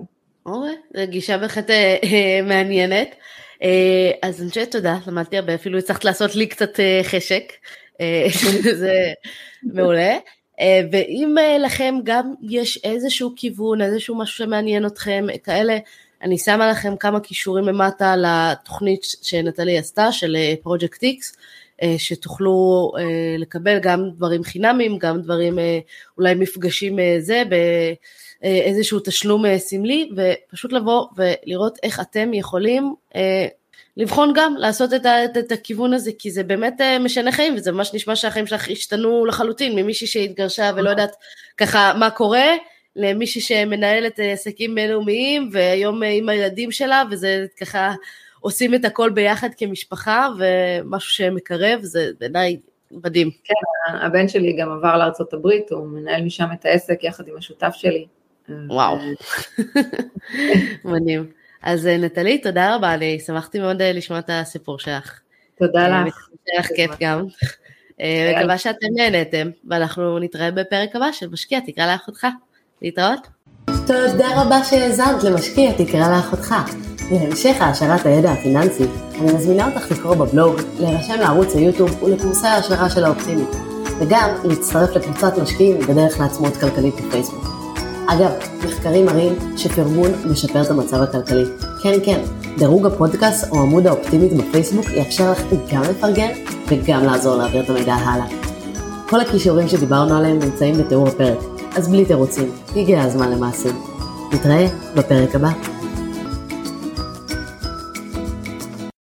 אוקיי, זו גישה בהחלט אה, אה, מעניינת. אה, אז אני חושבת תודה, למדתי הרבה, אפילו הצלחת לעשות לי קצת חשק, *laughs* זה מעולה. ואם לכם גם יש איזשהו כיוון, איזשהו משהו שמעניין אתכם, כאלה, אני שמה לכם כמה כישורים למטה לתוכנית שנטלי עשתה של פרויקט איקס, שתוכלו לקבל גם דברים חינמים, גם דברים, אולי מפגשים זה, באיזשהו תשלום סמלי, ופשוט לבוא ולראות איך אתם יכולים לבחון גם, לעשות את, את, את הכיוון הזה, כי זה באמת משנה חיים, וזה ממש נשמע שהחיים שלך השתנו לחלוטין, ממישהי שהתגרשה ולא יודעת ככה מה קורה, למישהי שמנהלת עסקים בינלאומיים, והיום עם הילדים שלה, וזה ככה עושים את הכל ביחד כמשפחה, ומשהו שמקרב, זה בעיניי מדהים. כן, הבן שלי גם עבר לארצות הברית, הוא מנהל משם את העסק יחד עם השותף שלי. וואו, *laughs* מדהים. אז נטלי, תודה רבה, אני שמחתי מאוד לשמוע את הסיפור שלך. תודה לך. היה לך כיף גם. מקווה שאתם נהנתם, ואנחנו נתראה בפרק הבא של משקיע, תקרא לאחותך. להתראות. תודה רבה שהאזנת למשקיע, תקרא לאחותך. להמשך העשרת הידע הפיננסי, אני מזמינה אותך לקרוא בבלוג, להירשם לערוץ היוטיוב ולקורסי ההשערה של האופטימית, וגם להצטרף לקבוצת משקיעים בדרך לעצמאות כלכלית בפייסבוק. אגב, מחקרים מראים שפרגון משפר את המצב הכלכלי. כן, כן, דירוג הפודקאסט או עמוד האופטימית בפייסבוק יאפשר לך גם לפרגן וגם לעזור להעביר את המידע הלאה. כל הכישורים שדיברנו עליהם נמצאים בתיאור הפרק, אז בלי תירוצים, הגיע הזמן למעשים. נתראה בפרק הבא.